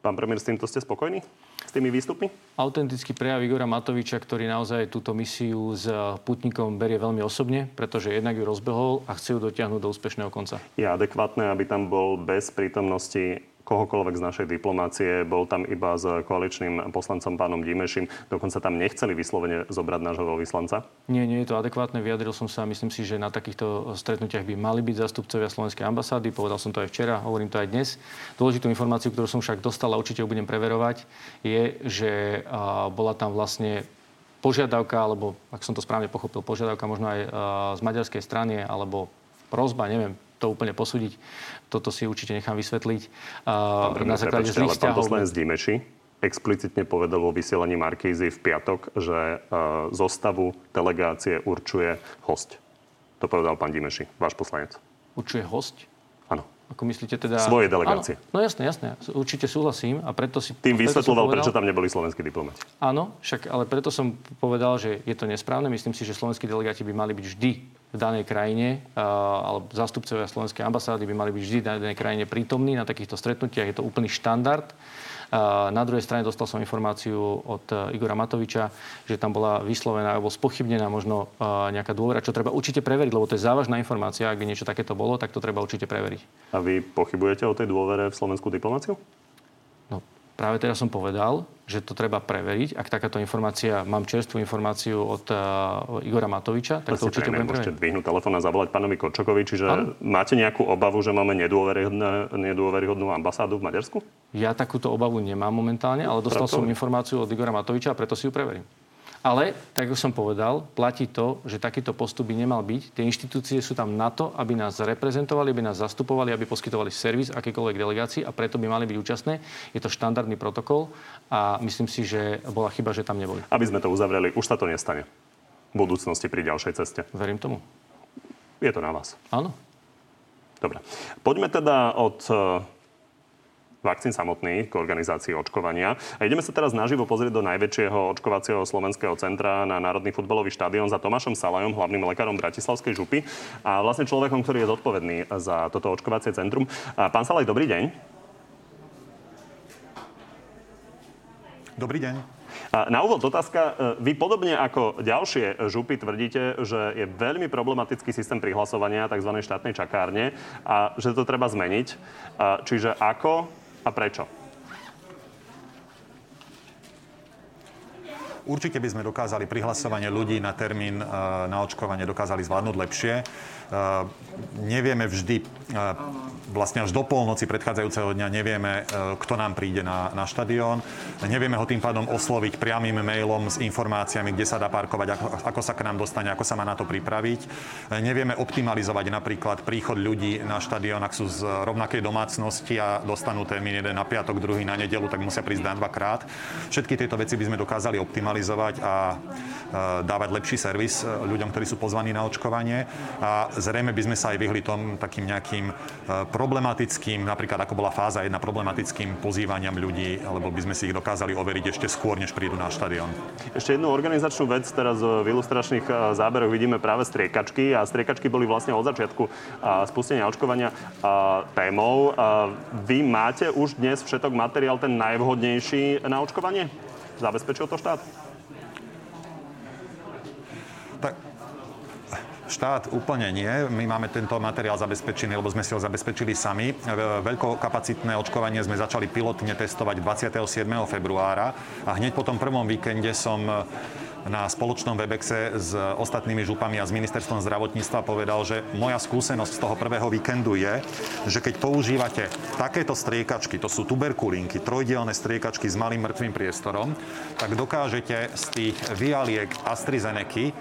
Speaker 1: Pán premiér, s týmto ste spokojní? Tými výstupmi?
Speaker 5: Autentický prejav Igora Matoviča, ktorý naozaj túto misiu s Putnikom berie veľmi osobne, pretože jednak ju rozbehol a chce ju dotiahnuť do úspešného konca.
Speaker 1: Je adekvátne, aby tam bol bez prítomnosti kohokoľvek z našej diplomácie. Bol tam iba s koaličným poslancom pánom Dimešim. Dokonca tam nechceli vyslovene zobrať nášho veľvyslanca.
Speaker 5: Nie, nie je to adekvátne. Vyjadril som sa, myslím si, že na takýchto stretnutiach by mali byť zastupcovia Slovenskej ambasády. Povedal som to aj včera, hovorím to aj dnes. Dôležitú informáciu, ktorú som však dostal a určite ju budem preverovať, je, že bola tam vlastne požiadavka, alebo ak som to správne pochopil, požiadavka možno aj z maďarskej strany, alebo prozba, neviem to úplne posúdiť. Toto si určite nechám vysvetliť. A,
Speaker 1: Pán
Speaker 5: na základe
Speaker 1: prepáčte, ale
Speaker 5: zlých
Speaker 1: pán
Speaker 5: vzťahov.
Speaker 1: poslanec Dimeši explicitne povedal vo vysielaní Markízy v piatok, že uh, zostavu delegácie určuje host. To povedal pán Dimeši, váš poslanec.
Speaker 5: Určuje host? Ako myslíte teda...
Speaker 1: Svojej delegácie.
Speaker 5: Áno, no jasné, jasné. Určite súhlasím a preto si...
Speaker 1: Tým
Speaker 5: povedal-
Speaker 1: prečo tam neboli slovenskí diplomati.
Speaker 5: Áno, však ale preto som povedal, že je to nesprávne. Myslím si, že slovenskí delegáti by mali byť vždy v danej krajine, uh, alebo zástupcovia slovenskej ambasády by mali byť vždy v danej krajine prítomní na takýchto stretnutiach. Je to úplný štandard. Na druhej strane dostal som informáciu od uh, Igora Matoviča, že tam bola vyslovená alebo spochybnená možno uh, nejaká dôvera, čo treba určite preveriť, lebo to je závažná informácia. Ak by niečo takéto bolo, tak to treba určite preveriť.
Speaker 1: A vy pochybujete o tej dôvere v slovenskú diplomáciu?
Speaker 5: No, Práve teraz som povedal, že to treba preveriť. Ak takáto informácia, mám čerstvú informáciu od uh, Igora Matoviča, tak to, to určite budem
Speaker 1: Môžete dvihnúť telefón a zavolať pánovi Kočokovi. Čiže ano? máte nejakú obavu, že máme nedôveryhodnú ambasádu v Maďarsku?
Speaker 5: Ja takúto obavu nemám momentálne, ale dostal Preto? som informáciu od Igora Matoviča a preto si ju preverím. Ale, tak ako som povedal, platí to, že takýto postup by nemal byť. Tie inštitúcie sú tam na to, aby nás reprezentovali, aby nás zastupovali, aby poskytovali servis akékoľvek delegácii a preto by mali byť účastné. Je to štandardný protokol a myslím si, že bola chyba, že tam neboli.
Speaker 1: Aby sme to uzavreli, už sa to nestane v budúcnosti pri ďalšej ceste.
Speaker 5: Verím tomu.
Speaker 1: Je to na vás.
Speaker 5: Áno.
Speaker 1: Dobre. Poďme teda od vakcín samotných k organizácii očkovania. A ideme sa teraz naživo pozrieť do najväčšieho očkovacieho slovenského centra na Národný futbalový štadión za Tomášom Salajom, hlavným lekárom Bratislavskej župy a vlastne človekom, ktorý je zodpovedný za toto očkovacie centrum. Pán Salaj, dobrý deň.
Speaker 8: Dobrý deň.
Speaker 1: Na úvod otázka. Vy podobne ako ďalšie župy tvrdíte, že je veľmi problematický systém prihlasovania tzv. štátnej čakárne a že to treba zmeniť. Čiže ako a prečo?
Speaker 8: Určite by sme dokázali prihlasovanie ľudí na termín e, na očkovanie dokázali zvládnuť lepšie. E, nevieme vždy, e, vlastne až do polnoci predchádzajúceho dňa nevieme, kto nám príde na, na štadión. Nevieme ho tým pádom osloviť priamým mailom s informáciami, kde sa dá parkovať, ako, ako sa k nám dostane, ako sa má na to pripraviť. Nevieme optimalizovať napríklad príchod ľudí na štadión, ak sú z rovnakej domácnosti a dostanú termín jeden na piatok, druhý na nedelu, tak musia prísť na dvakrát. Všetky tieto veci by sme dokázali optimalizovať a dávať lepší servis ľuďom, ktorí sú pozvaní na očkovanie. A zrejme by sme sa aj vyhli tom takým nejakým e, problematickým, napríklad ako bola fáza jedna, problematickým pozývaniam ľudí, alebo by sme si ich dokázali overiť ešte skôr, než prídu na štadión.
Speaker 1: Ešte jednu organizačnú vec, teraz v ilustračných e, záberoch vidíme práve striekačky a striekačky boli vlastne od začiatku spustenia očkovania témou. Vy máte už dnes všetok materiál ten najvhodnejší na očkovanie? Zabezpečil to štát?
Speaker 8: Štát úplne nie. My máme tento materiál zabezpečený, lebo sme si ho zabezpečili sami. Veľkokapacitné očkovanie sme začali pilotne testovať 27. februára a hneď po tom prvom víkende som na spoločnom Webexe s ostatnými župami a s ministerstvom zdravotníctva povedal, že moja skúsenosť z toho prvého víkendu je, že keď používate takéto striekačky, to sú tuberkulinky, trojdielne striekačky s malým mŕtvým priestorom, tak dokážete z tých vialiek AstraZeneca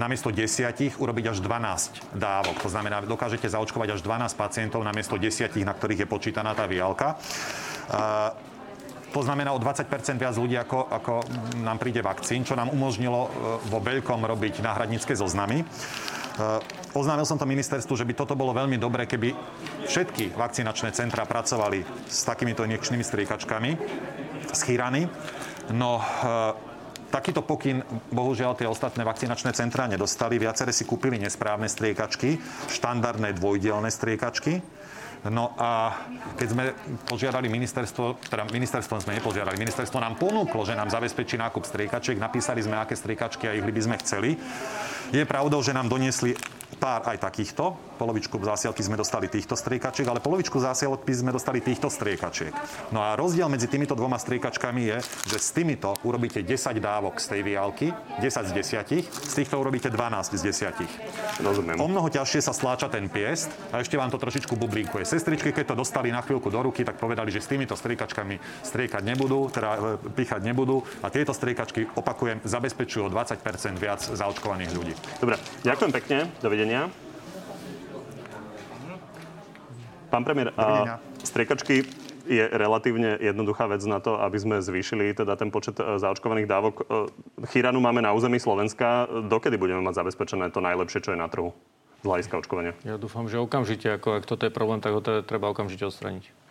Speaker 8: namiesto desiatich urobiť až 12 dávok. To znamená, dokážete zaočkovať až 12 pacientov namiesto desiatich, na ktorých je počítaná tá vialka. To znamená o 20 viac ľudí, ako, ako nám príde vakcín, čo nám umožnilo e, vo veľkom robiť náhradnícke zoznamy. E, oznámil som to ministerstvu, že by toto bolo veľmi dobré, keby všetky vakcinačné centra pracovali s takýmito injekčnými striekačkami, s chýrany. No, e, Takýto pokyn, bohužiaľ, tie ostatné vakcinačné centrá nedostali. Viacere si kúpili nesprávne striekačky, štandardné dvojdielne striekačky No a keď sme požiadali ministerstvo, teda ministerstvo sme nepožiadali, ministerstvo nám ponúklo, že nám zabezpečí nákup striekačiek, napísali sme, aké striekačky a ich by sme chceli. Je pravdou, že nám doniesli pár aj takýchto. Polovičku zásielky sme dostali týchto striekačiek, ale polovičku zásielky sme dostali týchto striekačiek. No a rozdiel medzi týmito dvoma striekačkami je, že s týmito urobíte 10 dávok z tej viálky, 10 z 10, z týchto urobíte 12 z 10.
Speaker 1: Rozumiem.
Speaker 8: O mnoho ťažšie sa stláča ten piest a ešte vám to trošičku bublinkuje. Sestričky, keď to dostali na chvíľku do ruky, tak povedali, že s týmito striekačkami striekať nebudú, teda e, pichať nebudú a tieto striekačky, opakujem, zabezpečujú o 20% viac zaočkovaných ľudí.
Speaker 1: Dobre, ďakujem pekne. Dovidenia dovidenia. Pán premiér, a striekačky je relatívne jednoduchá vec na to, aby sme zvýšili teda ten počet e, zaočkovaných dávok. E, chýranu máme na území Slovenska. Dokedy budeme mať zabezpečené to najlepšie, čo je na trhu z hľadiska očkovania?
Speaker 5: Ja dúfam, že okamžite, ako ak toto je problém, tak ho treba okamžite odstraniť.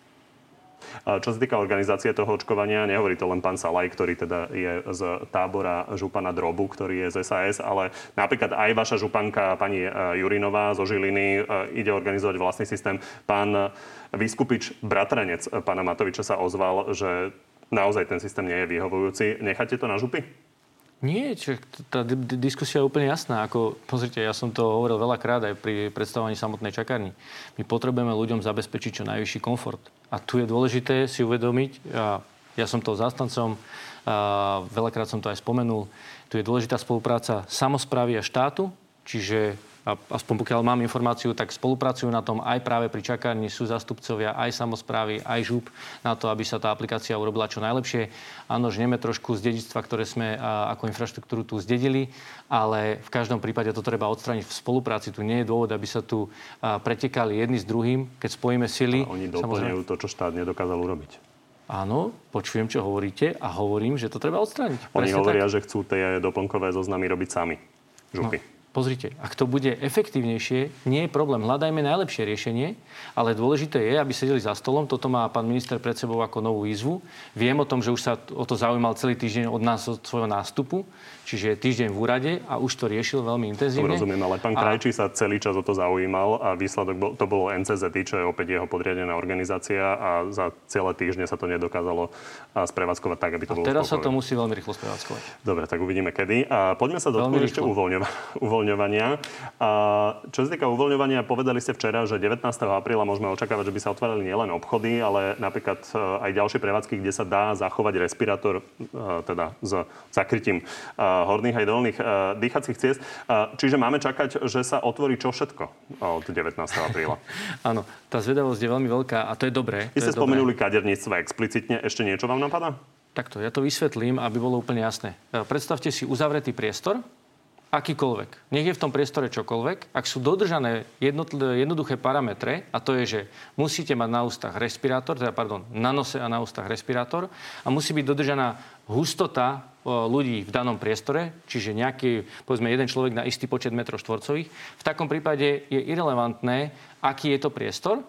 Speaker 1: Čo sa týka organizácie toho očkovania, nehovorí to len pán Salaj, ktorý teda je z tábora župana Drobu, ktorý je z SAS, ale napríklad aj vaša županka pani e, Jurinová zo Žiliny e, ide organizovať vlastný systém. Pán Vyskupič, bratranec pána Matoviča sa ozval, že naozaj ten systém nie je vyhovujúci. Necháte to na župy?
Speaker 5: Nie, čo, tá diskusia je úplne jasná. Ako, pozrite, ja som to hovoril veľakrát aj pri predstavovaní samotnej čakárny. My potrebujeme ľuďom zabezpečiť čo najvyšší komfort. A tu je dôležité si uvedomiť, a Ja som toho zástancom, a veľakrát som to aj spomenul. Tu je dôležitá spolupráca samozprávy a štátu, čiže a aspoň pokiaľ mám informáciu, tak spolupracujú na tom aj práve pri čakárni, sú zastupcovia aj samozprávy, aj žúb na to, aby sa tá aplikácia urobila čo najlepšie. Áno, žneme trošku z dedictva, ktoré sme ako infraštruktúru tu zdedili, ale v každom prípade to treba odstrániť v spolupráci. Tu nie je dôvod, aby sa tu pretekali jedni s druhým, keď spojíme sily.
Speaker 1: A oni doplňujú to, čo štát nedokázal urobiť.
Speaker 5: Áno, počujem, čo hovoríte a hovorím, že to treba odstrániť.
Speaker 1: Oni Presne hovoria, tak. že chcú tie doplnkové zoznamy robiť sami. Župy. No.
Speaker 5: Pozrite, ak to bude efektívnejšie, nie je problém. Hľadajme najlepšie riešenie, ale dôležité je, aby sedeli za stolom. Toto má pán minister pred sebou ako novú výzvu. Viem o tom, že už sa o to zaujímal celý týždeň od nás, od svojho nástupu čiže týždeň v úrade a už to riešil veľmi intenzívne.
Speaker 1: Rozumiem, ale pán Krajčí a... sa celý čas o to zaujímal a výsledok bol, to bolo NCZT, čo je opäť jeho podriadená organizácia a za celé týždne sa to nedokázalo sprevádzkovať tak, aby to a bolo
Speaker 5: teraz
Speaker 1: spokojné.
Speaker 5: sa to musí veľmi rýchlo sprevádzkovať.
Speaker 1: Dobre, tak uvidíme kedy. A poďme sa dotknúť ešte uvoľňova- <laughs> uvoľňovania. A čo sa týka uvoľňovania, povedali ste včera, že 19. apríla môžeme očakávať, že by sa otvárali nielen obchody, ale napríklad e, aj ďalšie prevádzky, kde sa dá zachovať respirátor, e, teda s zakrytím e, horných aj dolných uh, dýchacích ciest. Uh, čiže máme čakať, že sa otvorí čo všetko od 19. apríla. <laughs>
Speaker 5: Áno, tá zvedavosť je veľmi veľká a to je dobré.
Speaker 1: Vy ste spomenuli kaderníctva explicitne. Ešte niečo vám napadá?
Speaker 5: Takto, ja to vysvetlím, aby bolo úplne jasné. Predstavte si uzavretý priestor, akýkoľvek. Nech je v tom priestore čokoľvek. Ak sú dodržané jednoduché parametre, a to je, že musíte mať na ústach respirátor, teda pardon, na nose a na ústach respirátor a musí byť dodržaná hustota ľudí v danom priestore, čiže nejaký, povedzme, jeden človek na istý počet metrov štvorcových, v takom prípade je irrelevantné, aký je to priestor,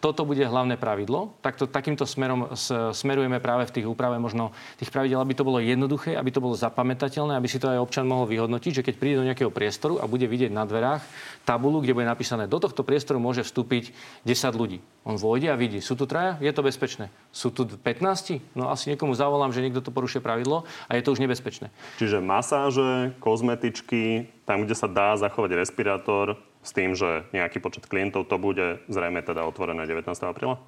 Speaker 5: toto bude hlavné pravidlo. Takto, takýmto smerom smerujeme práve v tých úprave možno tých pravidel, aby to bolo jednoduché, aby to bolo zapamätateľné, aby si to aj občan mohol vyhodnotiť, že keď príde do nejakého priestoru a bude vidieť na dverách tabulu, kde bude napísané, do tohto priestoru môže vstúpiť 10 ľudí. On vôjde a vidí, sú tu traja, je to bezpečné. Sú tu 15? No asi niekomu zavolám, že niekto to porušuje pravidlo a je to už nebezpečné.
Speaker 1: Čiže masáže, kozmetičky, tam, kde sa dá zachovať respirátor, s tým, že nejaký počet klientov to bude zrejme teda otvorené 19. apríla?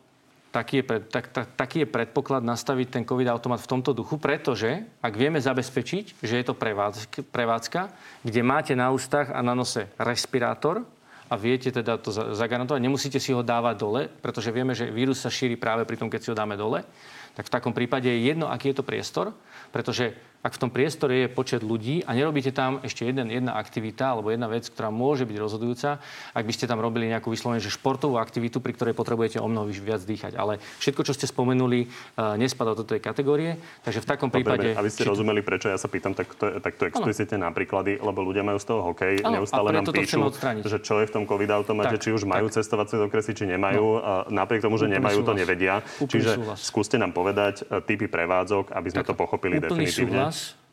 Speaker 5: Taký je, pred, tak, tak, taký je predpoklad nastaviť ten COVID-automat v tomto duchu, pretože ak vieme zabezpečiť, že je to prevádzka, prevádzka, kde máte na ústach a na nose respirátor, a viete teda to zagarantovať. Nemusíte si ho dávať dole, pretože vieme, že vírus sa šíri práve pri tom, keď si ho dáme dole. Tak v takom prípade je jedno, aký je to priestor, pretože ak v tom priestore je počet ľudí a nerobíte tam ešte jeden, jedna aktivita alebo jedna vec, ktorá môže byť rozhodujúca, ak by ste tam robili nejakú vyslovene, že športovú aktivitu, pri ktorej potrebujete o mnoho viac dýchať. Ale všetko, čo ste spomenuli, uh, nespadá do tej kategórie. Takže v takom prípade...
Speaker 1: Aby ste či... rozumeli, prečo ja sa pýtam takto, takto explicitne na príklady, lebo ľudia majú z toho hokej, ano, neustále nám píšu, že čo je v tom COVID automate, tak, či už majú tak. cestovacie okresy, či nemajú. No. Napriek tomu, že Úplný nemajú, súhlas. to nevedia. Úplný Čiže súhlas. skúste nám povedať e, typy prevádzok, aby sme tak, to pochopili definitívne.
Speaker 5: Súhlas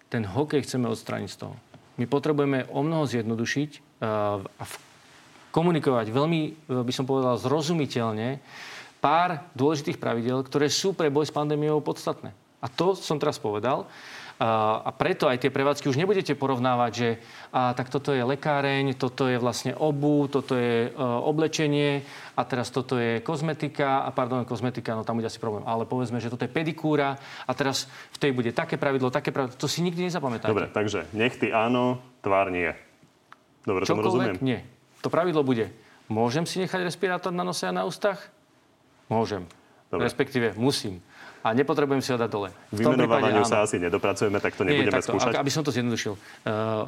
Speaker 5: ten hokej chceme odstrániť z toho. My potrebujeme o mnoho zjednodušiť uh, a komunikovať veľmi, uh, by som povedal, zrozumiteľne pár dôležitých pravidel, ktoré sú pre boj s pandémiou podstatné. A to som teraz povedal. A preto aj tie prevádzky už nebudete porovnávať, že a, tak toto je lekáreň, toto je vlastne obu, toto je e, oblečenie a teraz toto je kozmetika a pardon, kozmetika, no tam bude asi problém. Ale povedzme, že toto je pedikúra a teraz v tej bude také pravidlo, také pravidlo. To si nikdy nezapamätáte.
Speaker 1: Dobre, takže nechty áno, tvár nie. Dobre,
Speaker 5: tomu
Speaker 1: rozumiem?
Speaker 5: nie. To pravidlo bude, môžem si nechať respirátor na nose a na ústach? Môžem. Dobre. Respektíve musím a nepotrebujem si ho dať dole.
Speaker 1: Vymenovaniu sa asi nedopracujeme, tak to nebudeme Nie, takto, skúšať.
Speaker 5: Aby som to zjednodušil. Uh,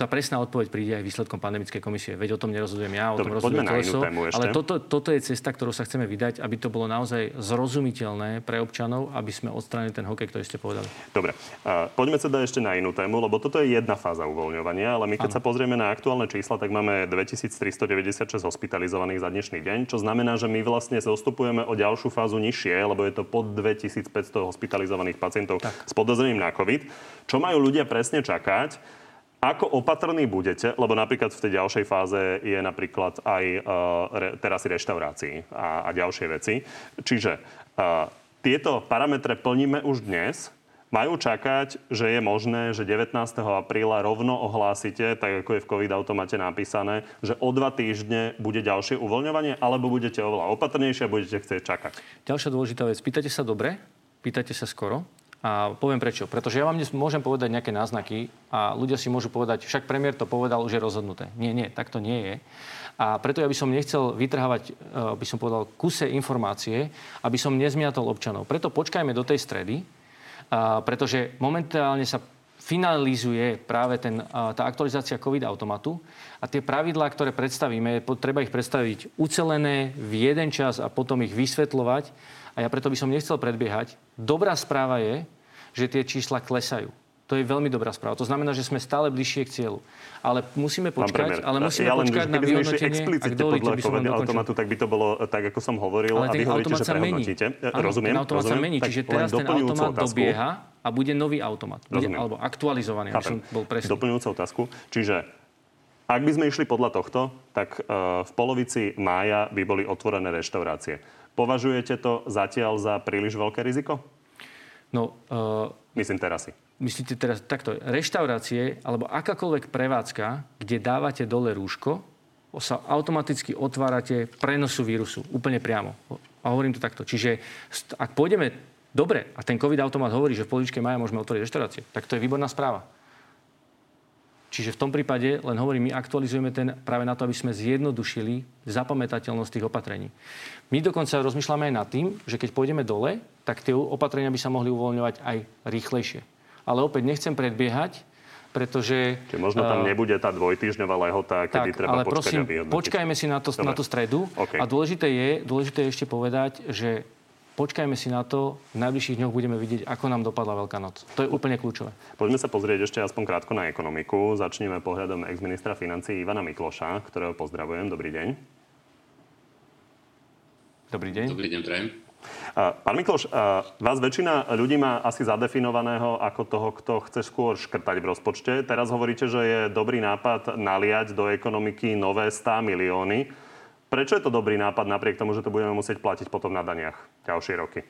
Speaker 5: tá presná odpoveď príde aj výsledkom pandemickej komisie. Veď o tom nerozhodujem ja, o Dobre, tom rozhoduje
Speaker 1: koleso.
Speaker 5: Ale toto, toto je cesta, ktorú sa chceme vydať, aby to bolo naozaj zrozumiteľné pre občanov, aby sme odstránili ten hokej, ktorý ste povedali.
Speaker 1: Dobre, uh, poďme sa dať ešte na inú tému, lebo toto je jedna fáza uvoľňovania, ale my keď ano. sa pozrieme na aktuálne čísla, tak máme 2396 hospitalizovaných za dnešný deň, čo znamená, že my vlastne zostupujeme o ďalšiu fázu nižšie, lebo je to pod 2500 hospitalizovaných pacientov tak. s podozrením na COVID. Čo majú ľudia presne čakať? Ako opatrní budete, lebo napríklad v tej ďalšej fáze je napríklad aj uh, re, terasy reštaurácií a, a ďalšie veci. Čiže uh, tieto parametre plníme už dnes. Majú čakať, že je možné, že 19. apríla rovno ohlásite, tak ako je v COVID automate napísané, že o dva týždne bude ďalšie uvoľňovanie, alebo budete oveľa opatrnejšie a budete chcieť čakať?
Speaker 5: Ďalšia dôležitá vec. Pýtate sa dobre, pýtate sa skoro. A poviem prečo. Pretože ja vám dnes môžem povedať nejaké náznaky a ľudia si môžu povedať, však premiér to povedal, už je rozhodnuté. Nie, nie, tak to nie je. A preto ja by som nechcel vytrhávať, e, by som povedal, kuse informácie, aby som nezmiatol občanov. Preto počkajme do tej stredy, pretože momentálne sa finalizuje práve ten, tá aktualizácia COVID automatu a tie pravidlá, ktoré predstavíme, treba ich predstaviť ucelené v jeden čas a potom ich vysvetľovať. A ja preto by som nechcel predbiehať. Dobrá správa je, že tie čísla klesajú. To je veľmi dobrá správa. To znamená, že sme stále bližšie k cieľu. Ale musíme počkať, ale musíme ja len, počkať na vyhodnotenie.
Speaker 1: Explicitne podľa COVID automatu, tak by to bolo tak, ako som hovoril.
Speaker 5: Ale
Speaker 1: a vy hovoríte, že prehodnotíte.
Speaker 5: Rozumiem, ten automat rozumiem. sa mení, čiže teraz ten automat otázku. dobieha a bude nový automat. Bude, alebo aktualizovaný, aby som bol presný.
Speaker 1: Doplňujúcu otázku. Čiže ak by sme išli podľa tohto, tak uh, v polovici mája by boli otvorené reštaurácie. Považujete to zatiaľ za príliš veľké riziko?
Speaker 5: No, uh,
Speaker 1: Myslím terasy
Speaker 5: myslíte teraz takto, reštaurácie alebo akákoľvek prevádzka, kde dávate dole rúško, sa automaticky otvárate prenosu vírusu úplne priamo. A hovorím to takto. Čiže ak pôjdeme dobre a ten COVID automat hovorí, že v polovičke maja môžeme otvoriť reštaurácie, tak to je výborná správa. Čiže v tom prípade, len hovorím, my aktualizujeme ten práve na to, aby sme zjednodušili zapamätateľnosť tých opatrení. My dokonca rozmýšľame aj nad tým, že keď pôjdeme dole, tak tie opatrenia by sa mohli uvoľňovať aj rýchlejšie ale opäť nechcem predbiehať, pretože...
Speaker 1: Čiže možno tam eh, nebude tá dvojtýždňová lehota, kedy tak, treba ale počkať prosím,
Speaker 5: počkajme si na, to, na tú stredu. Okay. A dôležité je, dôležité je ešte povedať, že počkajme si na to, v najbližších dňoch budeme vidieť, ako nám dopadla Veľká noc. To je úplne kľúčové.
Speaker 1: Poďme sa pozrieť ešte aspoň krátko na ekonomiku. Začneme pohľadom ex-ministra financí Ivana Mikloša, ktorého pozdravujem. Dobrý deň.
Speaker 5: Dobrý deň.
Speaker 9: Dobrý deň, prajem.
Speaker 1: Pán Mikloš, vás väčšina ľudí má asi zadefinovaného ako toho, kto chce skôr škrtať v rozpočte. Teraz hovoríte, že je dobrý nápad naliať do ekonomiky nové 100 milióny. Prečo je to dobrý nápad napriek tomu, že to budeme musieť platiť potom na daniach ďalšie roky?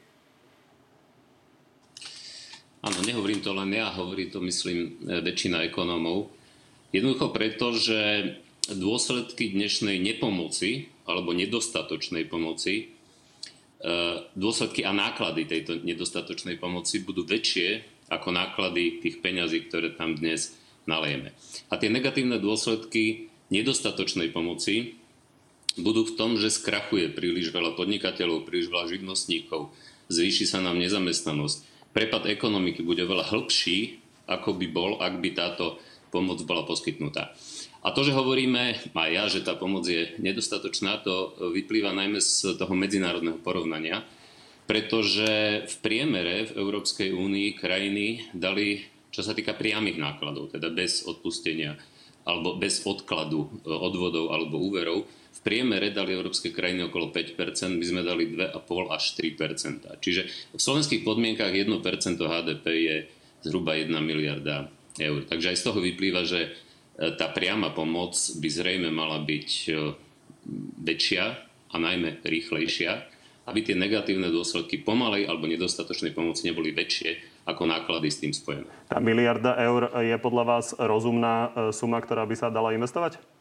Speaker 9: Áno, nehovorím to len ja, hovorí to, myslím, väčšina ekonómov. Jednoducho preto, že dôsledky dnešnej nepomoci alebo nedostatočnej pomoci E, dôsledky a náklady tejto nedostatočnej pomoci budú väčšie ako náklady tých peňazí, ktoré tam dnes nalejeme. A tie negatívne dôsledky nedostatočnej pomoci budú v tom, že skrachuje príliš veľa podnikateľov, príliš veľa živnostníkov, zvýši sa nám nezamestnanosť. Prepad ekonomiky bude veľa hĺbší, ako by bol, ak by táto pomoc bola poskytnutá. A to, že hovoríme aj ja, že tá pomoc je nedostatočná, to vyplýva najmä z toho medzinárodného porovnania, pretože v priemere v Európskej únii krajiny dali, čo sa týka priamých nákladov, teda bez odpustenia alebo bez odkladu e, odvodov alebo úverov, v priemere dali európske krajiny okolo 5%, my sme dali 2,5 až 3%. Čiže v slovenských podmienkach 1% HDP je zhruba 1 miliarda eur. Takže aj z toho vyplýva, že tá priama pomoc by zrejme mala byť e, väčšia a najmä rýchlejšia, aby tie negatívne dôsledky pomalej alebo nedostatočnej pomoci neboli väčšie ako náklady s tým spojené.
Speaker 1: Tá miliarda eur je podľa vás rozumná e, suma, ktorá by sa dala investovať?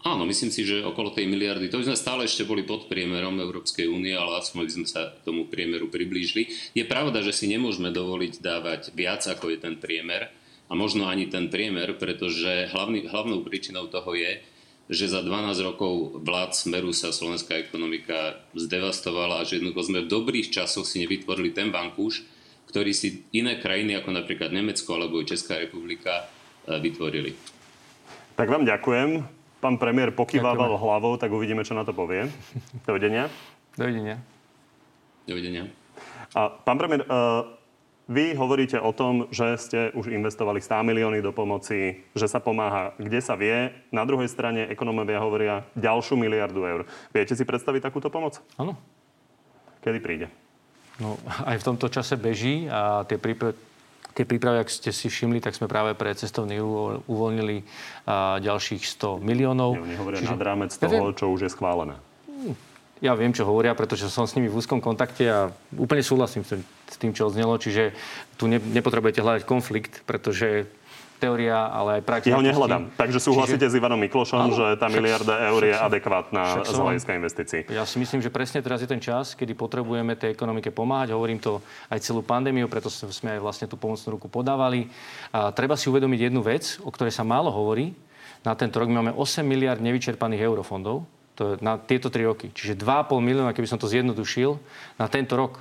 Speaker 9: Áno, myslím si, že okolo tej miliardy, to by sme stále ešte boli pod priemerom Európskej únie, ale aspoň by sme sa tomu priemeru priblížili. Je pravda, že si nemôžeme dovoliť dávať viac, ako je ten priemer a možno ani ten priemer, pretože hlavný, hlavnou príčinou toho je, že za 12 rokov vlád Smeru sa slovenská ekonomika zdevastovala a že jednoducho sme v dobrých časoch si nevytvorili ten bankúš, ktorý si iné krajiny ako napríklad Nemecko alebo Česká republika eh, vytvorili.
Speaker 1: Tak vám ďakujem. Pán premiér pokývával Ďakujeme. hlavou, tak uvidíme, čo na to povie. Dovidenia.
Speaker 5: Dovidenia.
Speaker 9: Dovidenia.
Speaker 1: A pán premiér, uh, vy hovoríte o tom, že ste už investovali 100 milióny do pomoci, že sa pomáha, kde sa vie. Na druhej strane ekonomovia hovoria ďalšiu miliardu eur. Viete si predstaviť takúto pomoc?
Speaker 5: Áno.
Speaker 1: Kedy príde?
Speaker 5: No, aj v tomto čase beží a tie prípravy Tie prípravy, ak ste si všimli, tak sme práve pre cestovný uvoľnili ďalších 100 miliónov.
Speaker 1: Oni hovoria Čiže, nad rámec toho, čo už je schválené.
Speaker 5: Ja viem, čo hovoria, pretože som s nimi v úzkom kontakte a úplne súhlasím s tým, čo odznelo. Čiže tu ne, nepotrebujete hľadať konflikt, pretože teória, ale aj prax.
Speaker 1: Ja ho nehľadám. Takže súhlasíte Čiže... s Ivanom Miklošom, áno, že tá miliarda eur je adekvátna z hľadiska investícií?
Speaker 5: Ja si myslím, že presne teraz je ten čas, kedy potrebujeme tej ekonomike pomáhať. Hovorím to aj celú pandémiu, preto sme aj vlastne tú pomocnú ruku podávali. A treba si uvedomiť jednu vec, o ktorej sa málo hovorí. Na tento rok máme 8 miliard nevyčerpaných eurofondov. To je na tieto tri roky. Čiže 2,5 milióna, keby som to zjednodušil, na tento rok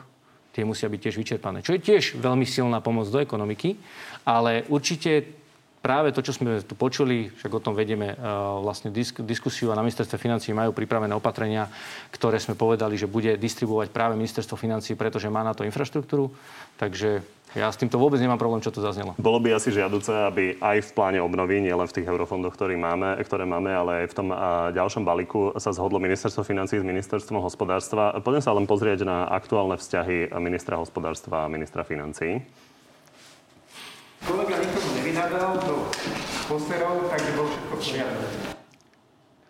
Speaker 5: tie musia byť tiež vyčerpané. Čo je tiež veľmi silná pomoc do ekonomiky, ale určite práve to, čo sme tu počuli, však o tom vedieme uh, vlastne disk, diskusiu a na ministerstve financí majú pripravené opatrenia, ktoré sme povedali, že bude distribuovať práve ministerstvo financí, pretože má na to infraštruktúru. Takže ja s týmto vôbec nemám problém, čo tu zaznelo.
Speaker 1: Bolo by asi žiaduce, aby aj v pláne obnovy, nielen v tých eurofondoch, ktoré máme, ktoré máme, ale aj v tom ďalšom balíku sa zhodlo ministerstvo financí s ministerstvom hospodárstva. Poďme sa len pozrieť na aktuálne vzťahy ministra hospodárstva a ministra financí.
Speaker 10: Kolega nikomu nevynadal do posterov, takže bol všetko v poriadku.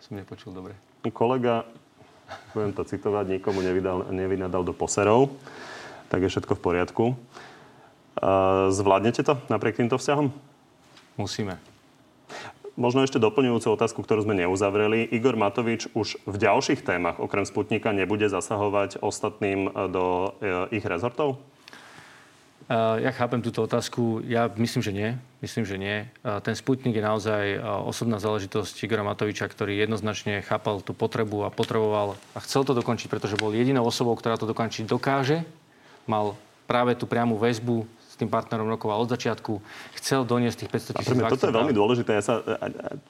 Speaker 5: Som nepočul dobre.
Speaker 1: Kolega, budem to citovať, nikomu nevydal, nevynadal do poserov, tak je všetko v poriadku. Zvládnete to napriek týmto vzťahom?
Speaker 5: Musíme.
Speaker 1: Možno ešte doplňujúcu otázku, ktorú sme neuzavreli. Igor Matovič už v ďalších témach okrem Sputnika nebude zasahovať ostatným do e, ich rezortov?
Speaker 5: Ja chápem túto otázku. Ja myslím, že nie. Myslím, že nie. Ten Sputnik je naozaj osobná záležitosť Igora Matoviča, ktorý jednoznačne chápal tú potrebu a potreboval a chcel to dokončiť, pretože bol jedinou osobou, ktorá to dokončiť dokáže. Mal práve tú priamu väzbu tým partnerom rokoval od začiatku, chcel doniesť tých 500 tisíc
Speaker 1: Toto je veľmi dôležité. Ja sa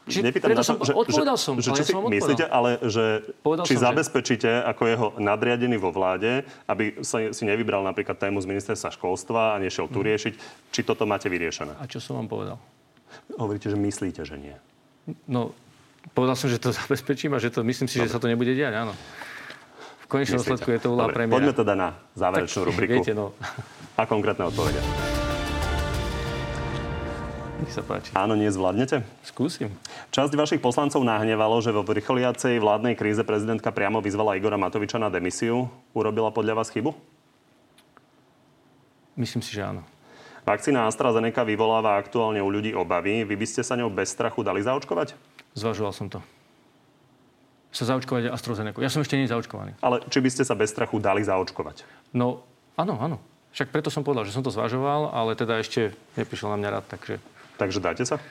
Speaker 1: Čiže nepýtam na to, že,
Speaker 5: odpovedal som,
Speaker 1: že, že čo si som myslíte, ale že
Speaker 5: povedal
Speaker 1: či
Speaker 5: som,
Speaker 1: zabezpečíte že... ako jeho nadriadený vo vláde, aby sa si nevybral napríklad tému z ministerstva školstva a nešiel tu mm. riešiť, či toto máte vyriešené.
Speaker 5: A čo som vám povedal?
Speaker 1: Hovoríte, že myslíte, že nie.
Speaker 5: No, povedal som, že to <laughs> zabezpečím a že to myslím si, Dobre. že sa to nebude diať, áno. V konečnom dôsledku je to úloha premiéra.
Speaker 1: Poďme teda na záverečnú tak, <laughs> rubriku.
Speaker 5: Viete, no
Speaker 1: a konkrétne odpovede.
Speaker 5: Nech sa páči.
Speaker 1: Áno, nie zvládnete?
Speaker 5: Skúsim.
Speaker 1: Časť vašich poslancov nahnevalo, že vo vrcholiacej vládnej kríze prezidentka priamo vyzvala Igora Matoviča na demisiu. Urobila podľa vás chybu?
Speaker 5: Myslím si, že áno.
Speaker 1: Vakcína AstraZeneca vyvoláva aktuálne u ľudí obavy. Vy by ste sa ňou bez strachu dali zaočkovať?
Speaker 5: Zvažoval som to. Sa zaočkovať AstraZeneca. Ja som ešte nie zaočkovaný.
Speaker 1: Ale či by ste sa bez strachu dali zaočkovať?
Speaker 5: No, áno, áno. Však preto som povedal, že som to zvažoval, ale teda ešte neprišiel na mňa rád, takže...
Speaker 1: Takže dáte sa?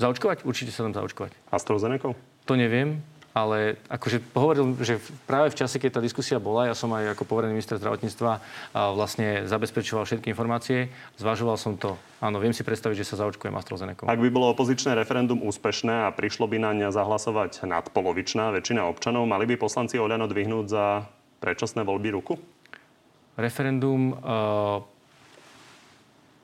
Speaker 5: Zaočkovať? Určite sa tam zaočkovať.
Speaker 1: AstraZeneca?
Speaker 5: To neviem, ale akože hovoril, že práve v čase, keď tá diskusia bola, ja som aj ako poverený minister zdravotníctva vlastne zabezpečoval všetky informácie, zvažoval som to. Áno, viem si predstaviť, že sa zaočkujem AstraZeneca.
Speaker 1: Ak by bolo opozičné referendum úspešné a prišlo by na ňa zahlasovať nadpolovičná väčšina občanov, mali by poslanci Oľano dvihnúť za predčasné voľby ruku?
Speaker 5: Referendum uh,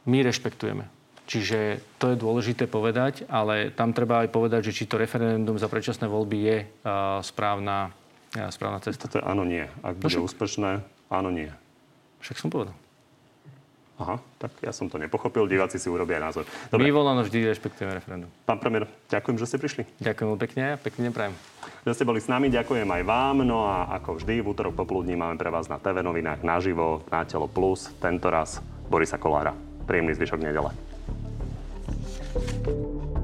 Speaker 5: my rešpektujeme. Čiže to je dôležité povedať, ale tam treba aj povedať, že či to referendum za predčasné voľby je uh, správna, uh, správna cesta.
Speaker 1: To je áno, nie. Ak bude no, úspešné, áno, nie.
Speaker 5: Však som povedal.
Speaker 1: Aha, tak ja som to nepochopil, diváci si urobia názor.
Speaker 5: Dobre. My volano vždy rešpektujeme referendum.
Speaker 1: Pán premiér, ďakujem, že ste prišli.
Speaker 5: Ďakujem pekne a pekný deň prajem.
Speaker 1: Že ste boli s nami, ďakujem aj vám. No a ako vždy, v útorok popoludní máme pre vás na TV novinách naživo, na Telo Plus, tento raz Borisa Kolára. Príjemný zvyšok nedele. thank you